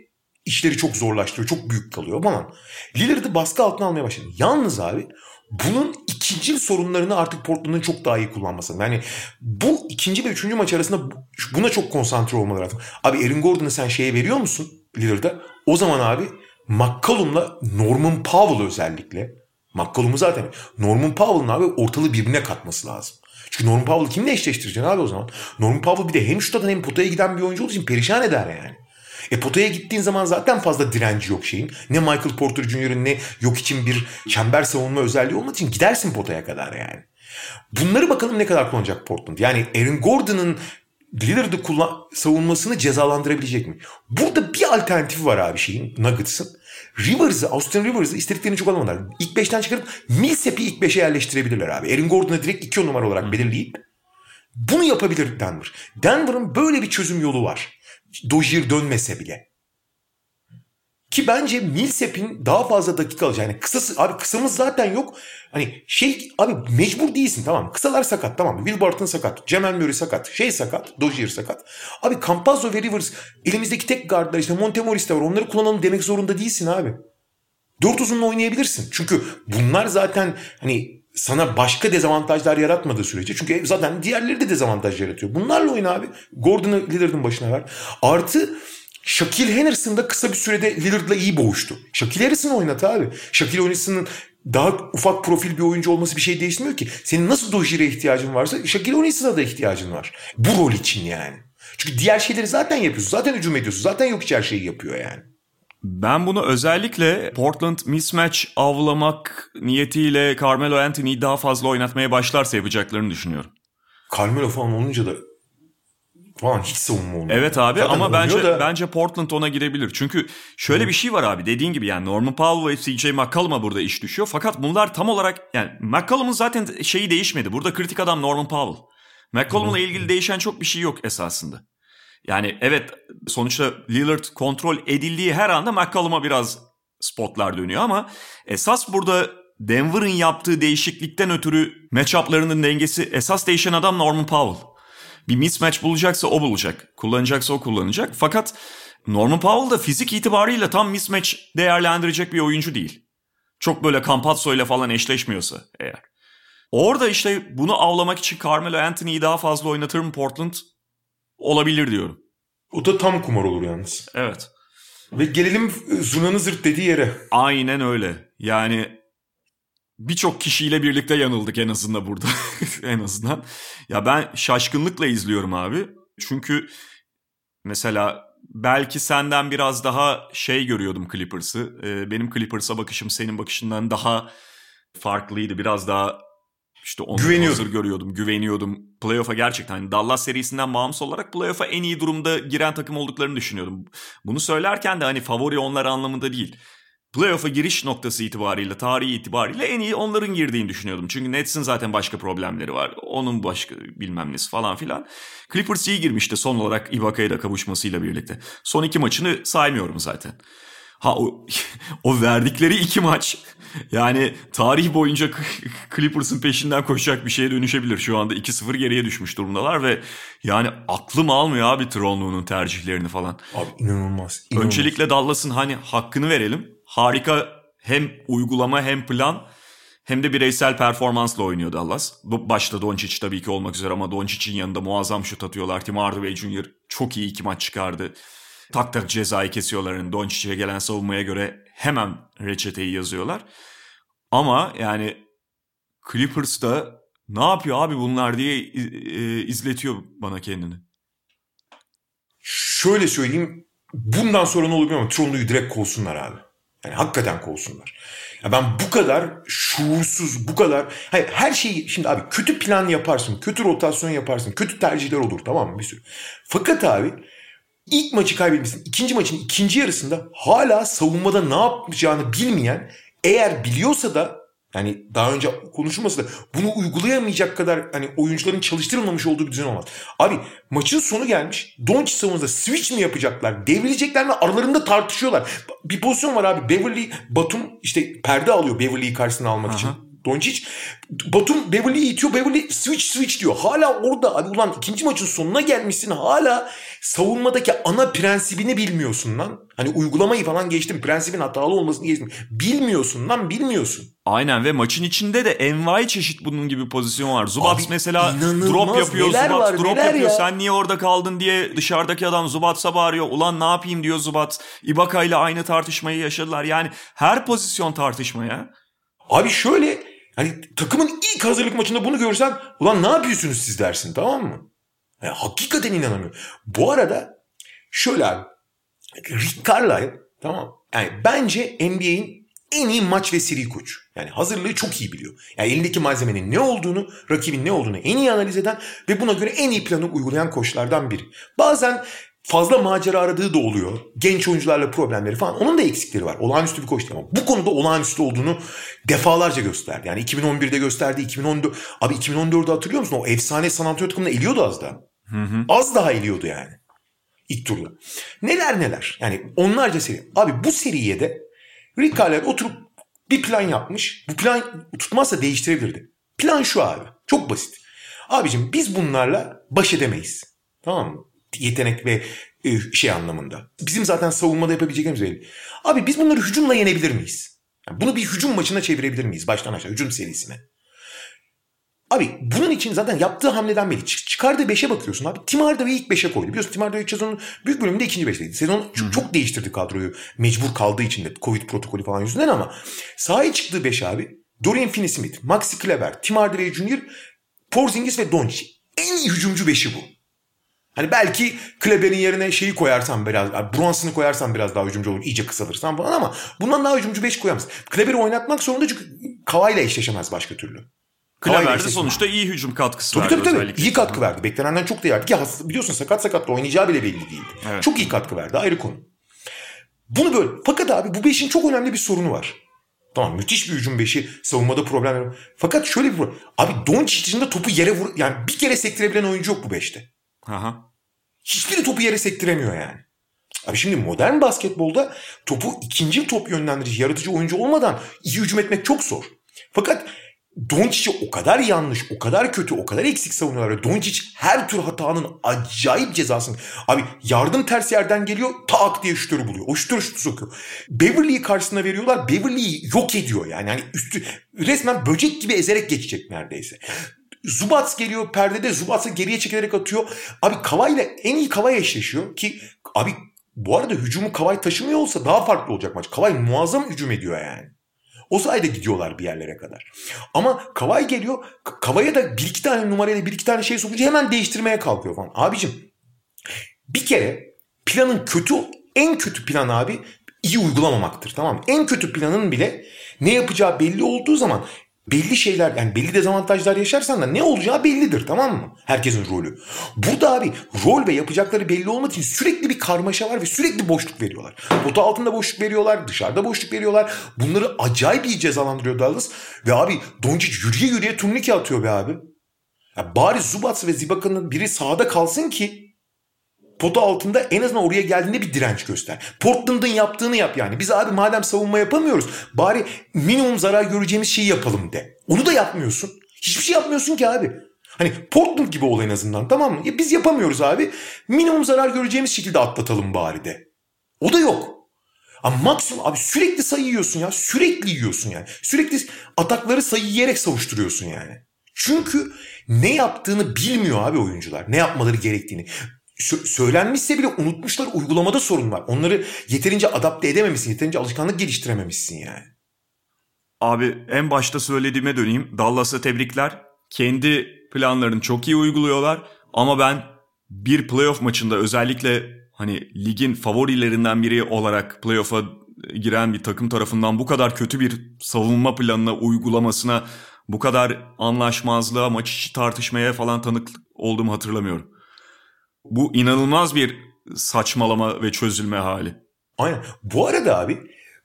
Speaker 4: işleri çok zorlaştırıyor. Çok büyük kalıyor falan. Lillard'ı baskı altına almaya başladı. Yalnız abi bunun ikinci sorunlarını artık Portland'ın çok daha iyi kullanması. Yani bu ikinci ve üçüncü maç arasında buna çok konsantre olmaları lazım. Abi Aaron Gordon'ı sen şeye veriyor musun Lillard'a? O zaman abi McCollum'la Norman Powell özellikle McCollum'u zaten Norman Powell'ın abi ortalığı birbirine katması lazım. Çünkü Norman Powell kimle eşleştireceksin abi o zaman? Norman Powell bir de hem şuttan hem potaya giden bir oyuncu olduğu için perişan eder yani. E potaya gittiğin zaman zaten fazla direnci yok şeyin. Ne Michael Porter Jr.'ın ne yok için bir çember savunma özelliği olmadığı için gidersin potaya kadar yani. Bunları bakalım ne kadar kullanacak Portland. Yani Aaron Gordon'ın Lillard'ı kullan savunmasını cezalandırabilecek mi? Burada bir alternatifi var abi şeyin Nuggets'ın. Rivers'ı, Austin Rivers'ı istediklerini çok alamadılar. İlk 5'ten çıkarıp Millsap'i ilk 5'e yerleştirebilirler abi. Aaron Gordon'ı direkt 2 numara olarak belirleyip bunu yapabilir Denver. Denver'ın böyle bir çözüm yolu var. Dozier dönmese bile. Ki bence Millsap'in daha fazla dakika alacağı. Yani kısası, abi kısamız zaten yok. Hani şey abi mecbur değilsin tamam. Kısalar sakat tamam. Will Barton sakat. Cemal Murray sakat. Şey sakat. Dozier sakat. Abi Campazzo ve Rivers elimizdeki tek guardlar işte Montemoris de var. Onları kullanalım demek zorunda değilsin abi. Dört uzunla oynayabilirsin. Çünkü bunlar zaten hani sana başka dezavantajlar yaratmadığı sürece. Çünkü zaten diğerleri de dezavantaj yaratıyor. Bunlarla oyna abi. Gordon'ı Lillard'ın başına ver. Artı Shaquille Henderson da kısa bir sürede Lillard'la iyi boğuştu. Shaquille Henderson'ı oynat abi. Shaquille Henderson'ın daha ufak profil bir oyuncu olması bir şey değiştirmiyor ki. Senin nasıl Dojir'e ihtiyacın varsa Shaquille O'Neal's'a da ihtiyacın var. Bu rol için yani. Çünkü diğer şeyleri zaten yapıyorsun. Zaten hücum ediyorsun. Zaten yok hiç her şeyi yapıyor yani.
Speaker 3: Ben bunu özellikle Portland mismatch avlamak niyetiyle Carmelo Anthony'yi daha fazla oynatmaya başlarsa yapacaklarını düşünüyorum.
Speaker 4: Carmelo falan olunca da falan hiç savunma olmuyor.
Speaker 3: Evet abi
Speaker 4: Zaten
Speaker 3: ama bence
Speaker 4: da-
Speaker 3: bence Portland ona girebilir. Çünkü şöyle bir şey var abi dediğin gibi yani Norman Powell ve CJ McCollum'a burada iş düşüyor. Fakat bunlar tam olarak yani McCollum'un zaten şeyi değişmedi. Burada kritik adam Norman Powell. McCollum'la ilgili değişen çok bir şey yok esasında. Yani evet sonuçta Lillard kontrol edildiği her anda McCollum'a biraz spotlar dönüyor ama esas burada Denver'ın yaptığı değişiklikten ötürü matchup'larının dengesi esas değişen adam Norman Powell. Bir mismatch bulacaksa o bulacak. Kullanacaksa o kullanacak. Fakat Norman Powell da fizik itibarıyla tam mismatch değerlendirecek bir oyuncu değil. Çok böyle Campazzo ile falan eşleşmiyorsa eğer. Orada işte bunu avlamak için Carmelo Anthony'yi daha fazla oynatır mı Portland? Olabilir diyorum.
Speaker 4: O da tam kumar olur yalnız.
Speaker 3: Evet.
Speaker 4: Ve gelelim e, zurnanın zırt dediği yere.
Speaker 3: Aynen öyle. Yani birçok kişiyle birlikte yanıldık en azından burada. en azından. Ya ben şaşkınlıkla izliyorum abi. Çünkü mesela belki senden biraz daha şey görüyordum Clippers'ı. Ee, benim Clippers'a bakışım senin bakışından daha farklıydı. Biraz daha işte onu
Speaker 4: Güveniyordum.
Speaker 3: hazır görüyordum, güveniyordum. Playoff'a gerçekten hani Dallas serisinden bağımsız olarak playoff'a en iyi durumda giren takım olduklarını düşünüyordum. Bunu söylerken de hani favori onlar anlamında değil. Playoff'a giriş noktası itibariyle, tarihi itibariyle en iyi onların girdiğini düşünüyordum. Çünkü Nets'in zaten başka problemleri var. Onun başka bilmem nesi falan filan. Clippers iyi girmişti son olarak Ibaka'ya da kavuşmasıyla birlikte. Son iki maçını saymıyorum zaten. Ha o, o verdikleri iki maç yani tarih boyunca Clippers'ın peşinden koşacak bir şeye dönüşebilir. Şu anda 2-0 geriye düşmüş durumdalar ve yani aklım almıyor abi Tronlu'nun tercihlerini falan.
Speaker 4: Abi inanılmaz. inanılmaz.
Speaker 3: Öncelikle Dallas'ın hani hakkını verelim. Harika hem uygulama hem plan hem de bireysel performansla oynuyor Dallas. Başta Doncic tabii ki olmak üzere ama Doncic'in yanında muazzam şut atıyorlar. Tim Hardaway Jr. çok iyi iki maç çıkardı. Tak tak cezayı kesiyorlar. Yani Doncic'e gelen savunmaya göre hemen reçeteyi yazıyorlar. Ama yani Clippers da ne yapıyor abi bunlar diye e, izletiyor bana kendini.
Speaker 4: Şöyle söyleyeyim. Bundan sonra ne olur bilmiyorum. Tronlu'yu direkt kovsunlar abi. Yani hakikaten kovsunlar. Ya ben bu kadar şuursuz, bu kadar... Hayır, her şeyi... Şimdi abi kötü plan yaparsın, kötü rotasyon yaparsın, kötü tercihler olur tamam mı bir sürü. Fakat abi ilk maçı kaybetmişsin. ikinci maçın ikinci yarısında hala savunmada ne yapacağını bilmeyen eğer biliyorsa da yani daha önce konuşulmasa da bunu uygulayamayacak kadar hani oyuncuların çalıştırılmamış olduğu bir düzen olmaz. Abi maçın sonu gelmiş. Doncic savunmada switch mi yapacaklar? Devrilecekler mi? Aralarında tartışıyorlar. Bir pozisyon var abi. Beverly Batum işte perde alıyor Beverly'yi karşısına almak için. Doncic. Batum Beverly'yi itiyor. Beverly switch switch diyor. Hala orada abi ulan ikinci maçın sonuna gelmişsin. Hala savunmadaki ana prensibini bilmiyorsun lan. Hani uygulamayı falan geçtim. Prensibin hatalı olmasını geçtim. Bilmiyorsun lan bilmiyorsun.
Speaker 3: Aynen ve maçın içinde de envai çeşit bunun gibi pozisyon var. Zubats
Speaker 4: Abi,
Speaker 3: mesela drop yapıyor. Zubats
Speaker 4: var,
Speaker 3: drop yapıyor.
Speaker 4: ya?
Speaker 3: Sen niye orada kaldın diye dışarıdaki adam Zubats'a bağırıyor. Ulan ne yapayım diyor Zubats. Ibaka ile aynı tartışmayı yaşadılar. Yani her pozisyon tartışmaya.
Speaker 4: Abi şöyle hani takımın ilk hazırlık maçında bunu görsen ulan ne yapıyorsunuz siz dersin tamam mı? Yani hakikaten inanamıyorum. Bu arada şöyle abi Rick Carlisle tamam yani bence NBA'in en iyi maç ve seri koç. Yani hazırlığı çok iyi biliyor. Yani elindeki malzemenin ne olduğunu, rakibin ne olduğunu en iyi analiz eden ve buna göre en iyi planı uygulayan koçlardan biri. Bazen fazla macera aradığı da oluyor. Genç oyuncularla problemleri falan. Onun da eksikleri var. Olağanüstü bir koç ama bu konuda olağanüstü olduğunu defalarca gösterdi. Yani 2011'de gösterdi. 2014 abi 2014'ü hatırlıyor musun? O efsane San Antonio takımını eliyordu az daha. Az daha eliyordu yani. İlk turda. Neler neler. Yani onlarca seri. Abi bu seriye de Rick Carlisle oturup bir plan yapmış. Bu plan tutmazsa değiştirebilirdi. Plan şu abi. Çok basit. Abicim biz bunlarla baş edemeyiz. Tamam mı? Yetenek ve e, şey anlamında. Bizim zaten savunmada yapabileceklerimiz belli. Abi biz bunları hücumla yenebilir miyiz? Yani bunu bir hücum maçına çevirebilir miyiz? Baştan aşağı hücum serisine. Abi bunun için zaten yaptığı hamleden beri çık- çıkardığı 5'e bakıyorsun abi. Tim Hardaway'i ilk 5'e koydu. Biliyorsun Tim Hardaway sezonun büyük bölümünde ikinci 5'teydi. Sezon çok, çok değiştirdi kadroyu. Mecbur kaldığı için de Covid protokolü falan yüzünden ama sahaya çıktığı 5 abi. Dorian Finney-Smith, Maxi Kleber, Tim Hardaway Jr., Porzingis ve Doncic. En iyi hücumcu 5'i bu. Hani belki Kleber'in yerine şeyi koyarsan biraz, yani Brunson'ı koyarsan biraz daha hücumcu olur. iyice kısalırsan falan ama bundan daha hücumcu 5 koyamaz. Kleber'i oynatmak zorunda çünkü Kawhi'yle eşleşemez başka türlü. Kavay'la
Speaker 3: de
Speaker 4: eşleşme.
Speaker 3: sonuçta iyi hücum katkısı
Speaker 4: Tabii
Speaker 3: verdi
Speaker 4: tabii tabii.
Speaker 3: özellikle.
Speaker 4: İyi katkı verdi. Beklenenden çok da verdi. Ki biliyorsun sakat sakatla oynayacağı bile belli değildi.
Speaker 3: Evet.
Speaker 4: Çok iyi katkı verdi. Ayrı konu. Bunu böyle. Fakat abi bu beşin çok önemli bir sorunu var. Tamam müthiş bir hücum beşi. Savunmada problem yok. Fakat şöyle bir problem. Abi Doncic dışında topu yere vur... Yani bir kere sektirebilen oyuncu yok bu beşte.
Speaker 3: Aha.
Speaker 4: Hiçbiri topu yere sektiremiyor yani. Abi şimdi modern basketbolda topu ikinci top yönlendirici, yaratıcı oyuncu olmadan iyi hücum etmek çok zor. Fakat Doncic'i o kadar yanlış, o kadar kötü, o kadar eksik savunuyorlar. Doncic her tür hatanın acayip cezasını... Abi yardım ters yerden geliyor, tak diye şütörü buluyor. O şütörü şutu sokuyor. Beverly'yi karşısına veriyorlar, Beverly'yi yok ediyor yani. yani üstü resmen böcek gibi ezerek geçecek neredeyse. Zubats geliyor perdede Zubats'ı geriye çekilerek atıyor. Abi Kavay'la en iyi Kavay eşleşiyor ki abi bu arada hücumu Kavay taşımıyor olsa daha farklı olacak maç. Kavay muazzam hücum ediyor yani. O sayede gidiyorlar bir yerlere kadar. Ama Kavay geliyor. K- Kavay'a da bir iki tane numarayla bir iki tane şey sokunca hemen değiştirmeye kalkıyor falan. Abicim bir kere planın kötü en kötü plan abi iyi uygulamamaktır tamam mı? En kötü planın bile ne yapacağı belli olduğu zaman belli şeyler yani belli dezavantajlar yaşarsan da ne olacağı bellidir tamam mı? Herkesin rolü. Burada abi rol ve yapacakları belli olmak için sürekli bir karmaşa var ve sürekli boşluk veriyorlar. Pota altında boşluk veriyorlar, dışarıda boşluk veriyorlar. Bunları acayip iyi cezalandırıyor Dallas. Ve abi Doncic yürüye yürüye turnike atıyor be abi. Ya bari Zubats ve Zibaka'nın biri sahada kalsın ki pota altında en azından oraya geldiğinde bir direnç göster. Portland'ın yaptığını yap yani. Biz abi madem savunma yapamıyoruz bari minimum zarar göreceğimiz şeyi yapalım de. Onu da yapmıyorsun. Hiçbir şey yapmıyorsun ki abi. Hani Portland gibi ol en azından tamam mı? Ya biz yapamıyoruz abi. Minimum zarar göreceğimiz şekilde atlatalım bari de. O da yok. Ama maksimum abi sürekli sayı yiyorsun ya. Sürekli yiyorsun yani. Sürekli atakları sayı yiyerek savuşturuyorsun yani. Çünkü ne yaptığını bilmiyor abi oyuncular. Ne yapmaları gerektiğini. Sö- söylenmişse bile unutmuşlar uygulamada sorun var. Onları yeterince adapte edememişsin. Yeterince alışkanlık geliştirememişsin yani.
Speaker 3: Abi en başta söylediğime döneyim. Dallas'a tebrikler. Kendi planlarını çok iyi uyguluyorlar. Ama ben bir playoff maçında özellikle hani ligin favorilerinden biri olarak playoff'a giren bir takım tarafından bu kadar kötü bir savunma planına uygulamasına bu kadar anlaşmazlığa, maç içi tartışmaya falan tanık olduğumu hatırlamıyorum. Bu inanılmaz bir saçmalama ve çözülme hali.
Speaker 4: Aynen. Bu arada abi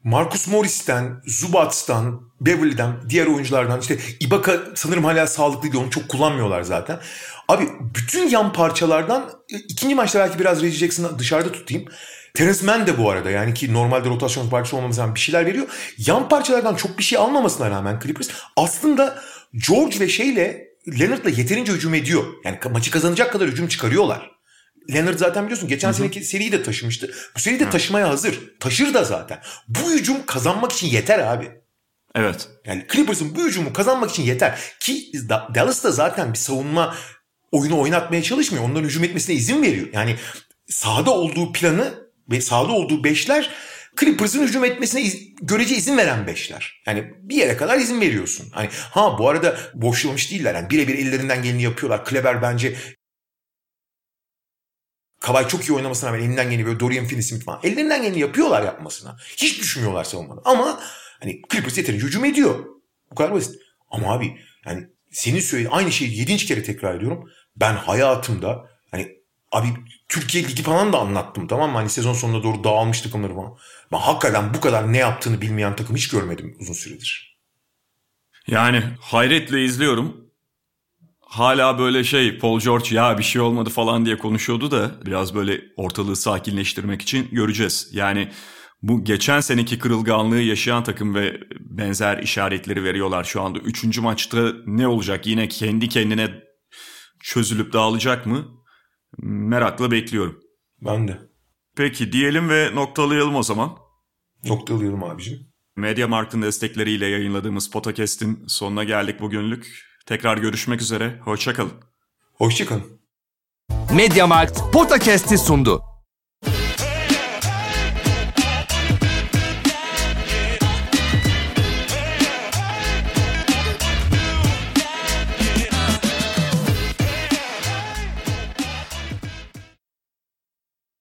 Speaker 4: Marcus Morris'ten, Zubats'tan, Beverly'den, diğer oyunculardan işte Ibaka sanırım hala sağlıklı değil onu çok kullanmıyorlar zaten. Abi bütün yan parçalardan e, ikinci maçta belki biraz Reggie Jackson'ı dışarıda tutayım. Terence Mann de bu arada yani ki normalde rotasyon parçası olmamız bir şeyler veriyor. Yan parçalardan çok bir şey almamasına rağmen Clippers aslında George ve şeyle Leonard'la yeterince hücum ediyor. Yani maçı kazanacak kadar hücum çıkarıyorlar. Leonard zaten biliyorsun geçen seneki seriyi de taşımıştı. Bu seri de taşımaya hazır. Taşır da zaten. Bu hücum kazanmak için yeter abi.
Speaker 3: Evet.
Speaker 4: Yani Clippers'ın bu hücumu kazanmak için yeter. Ki Da- Dallas da zaten bir savunma oyunu oynatmaya çalışmıyor. Onların hücum etmesine izin veriyor. Yani sahada olduğu planı ve sahada olduğu beşler Clippers'ın hücum etmesine iz- görece izin veren beşler. Yani bir yere kadar izin veriyorsun. Hani ha bu arada boşlamış değiller. Yani birebir ellerinden geleni yapıyorlar. Kleber bence Kavay çok iyi oynamasına rağmen elinden geleni böyle Dorian Finney-Smith falan. Ellerinden geleni yapıyorlar yapmasına. Hiç düşmüyorlar savunmada. Ama hani Clippers yeterince hücum ediyor. Bu kadar basit. Ama abi yani senin söylediğin aynı şeyi yedinci kere tekrar ediyorum. Ben hayatımda hani abi Türkiye Ligi falan da anlattım tamam mı? Hani sezon sonuna doğru dağılmış takımları falan. Ben hakikaten bu kadar ne yaptığını bilmeyen takım hiç görmedim uzun süredir.
Speaker 3: Yani hayretle izliyorum. Hala böyle şey Paul George ya bir şey olmadı falan diye konuşuyordu da biraz böyle ortalığı sakinleştirmek için göreceğiz. Yani bu geçen seneki kırılganlığı yaşayan takım ve benzer işaretleri veriyorlar şu anda. Üçüncü maçta ne olacak? Yine kendi kendine çözülüp dağılacak mı? Merakla bekliyorum.
Speaker 4: Ben de.
Speaker 3: Peki diyelim ve noktalayalım o zaman.
Speaker 4: Noktalayalım abicim.
Speaker 3: Mediamarkt'ın destekleriyle yayınladığımız Podcast'in sonuna geldik bugünlük. Tekrar görüşmek üzere. Hoşçakalın.
Speaker 4: Hoşçakalın.
Speaker 1: Mediamarkt Podcast'i sundu.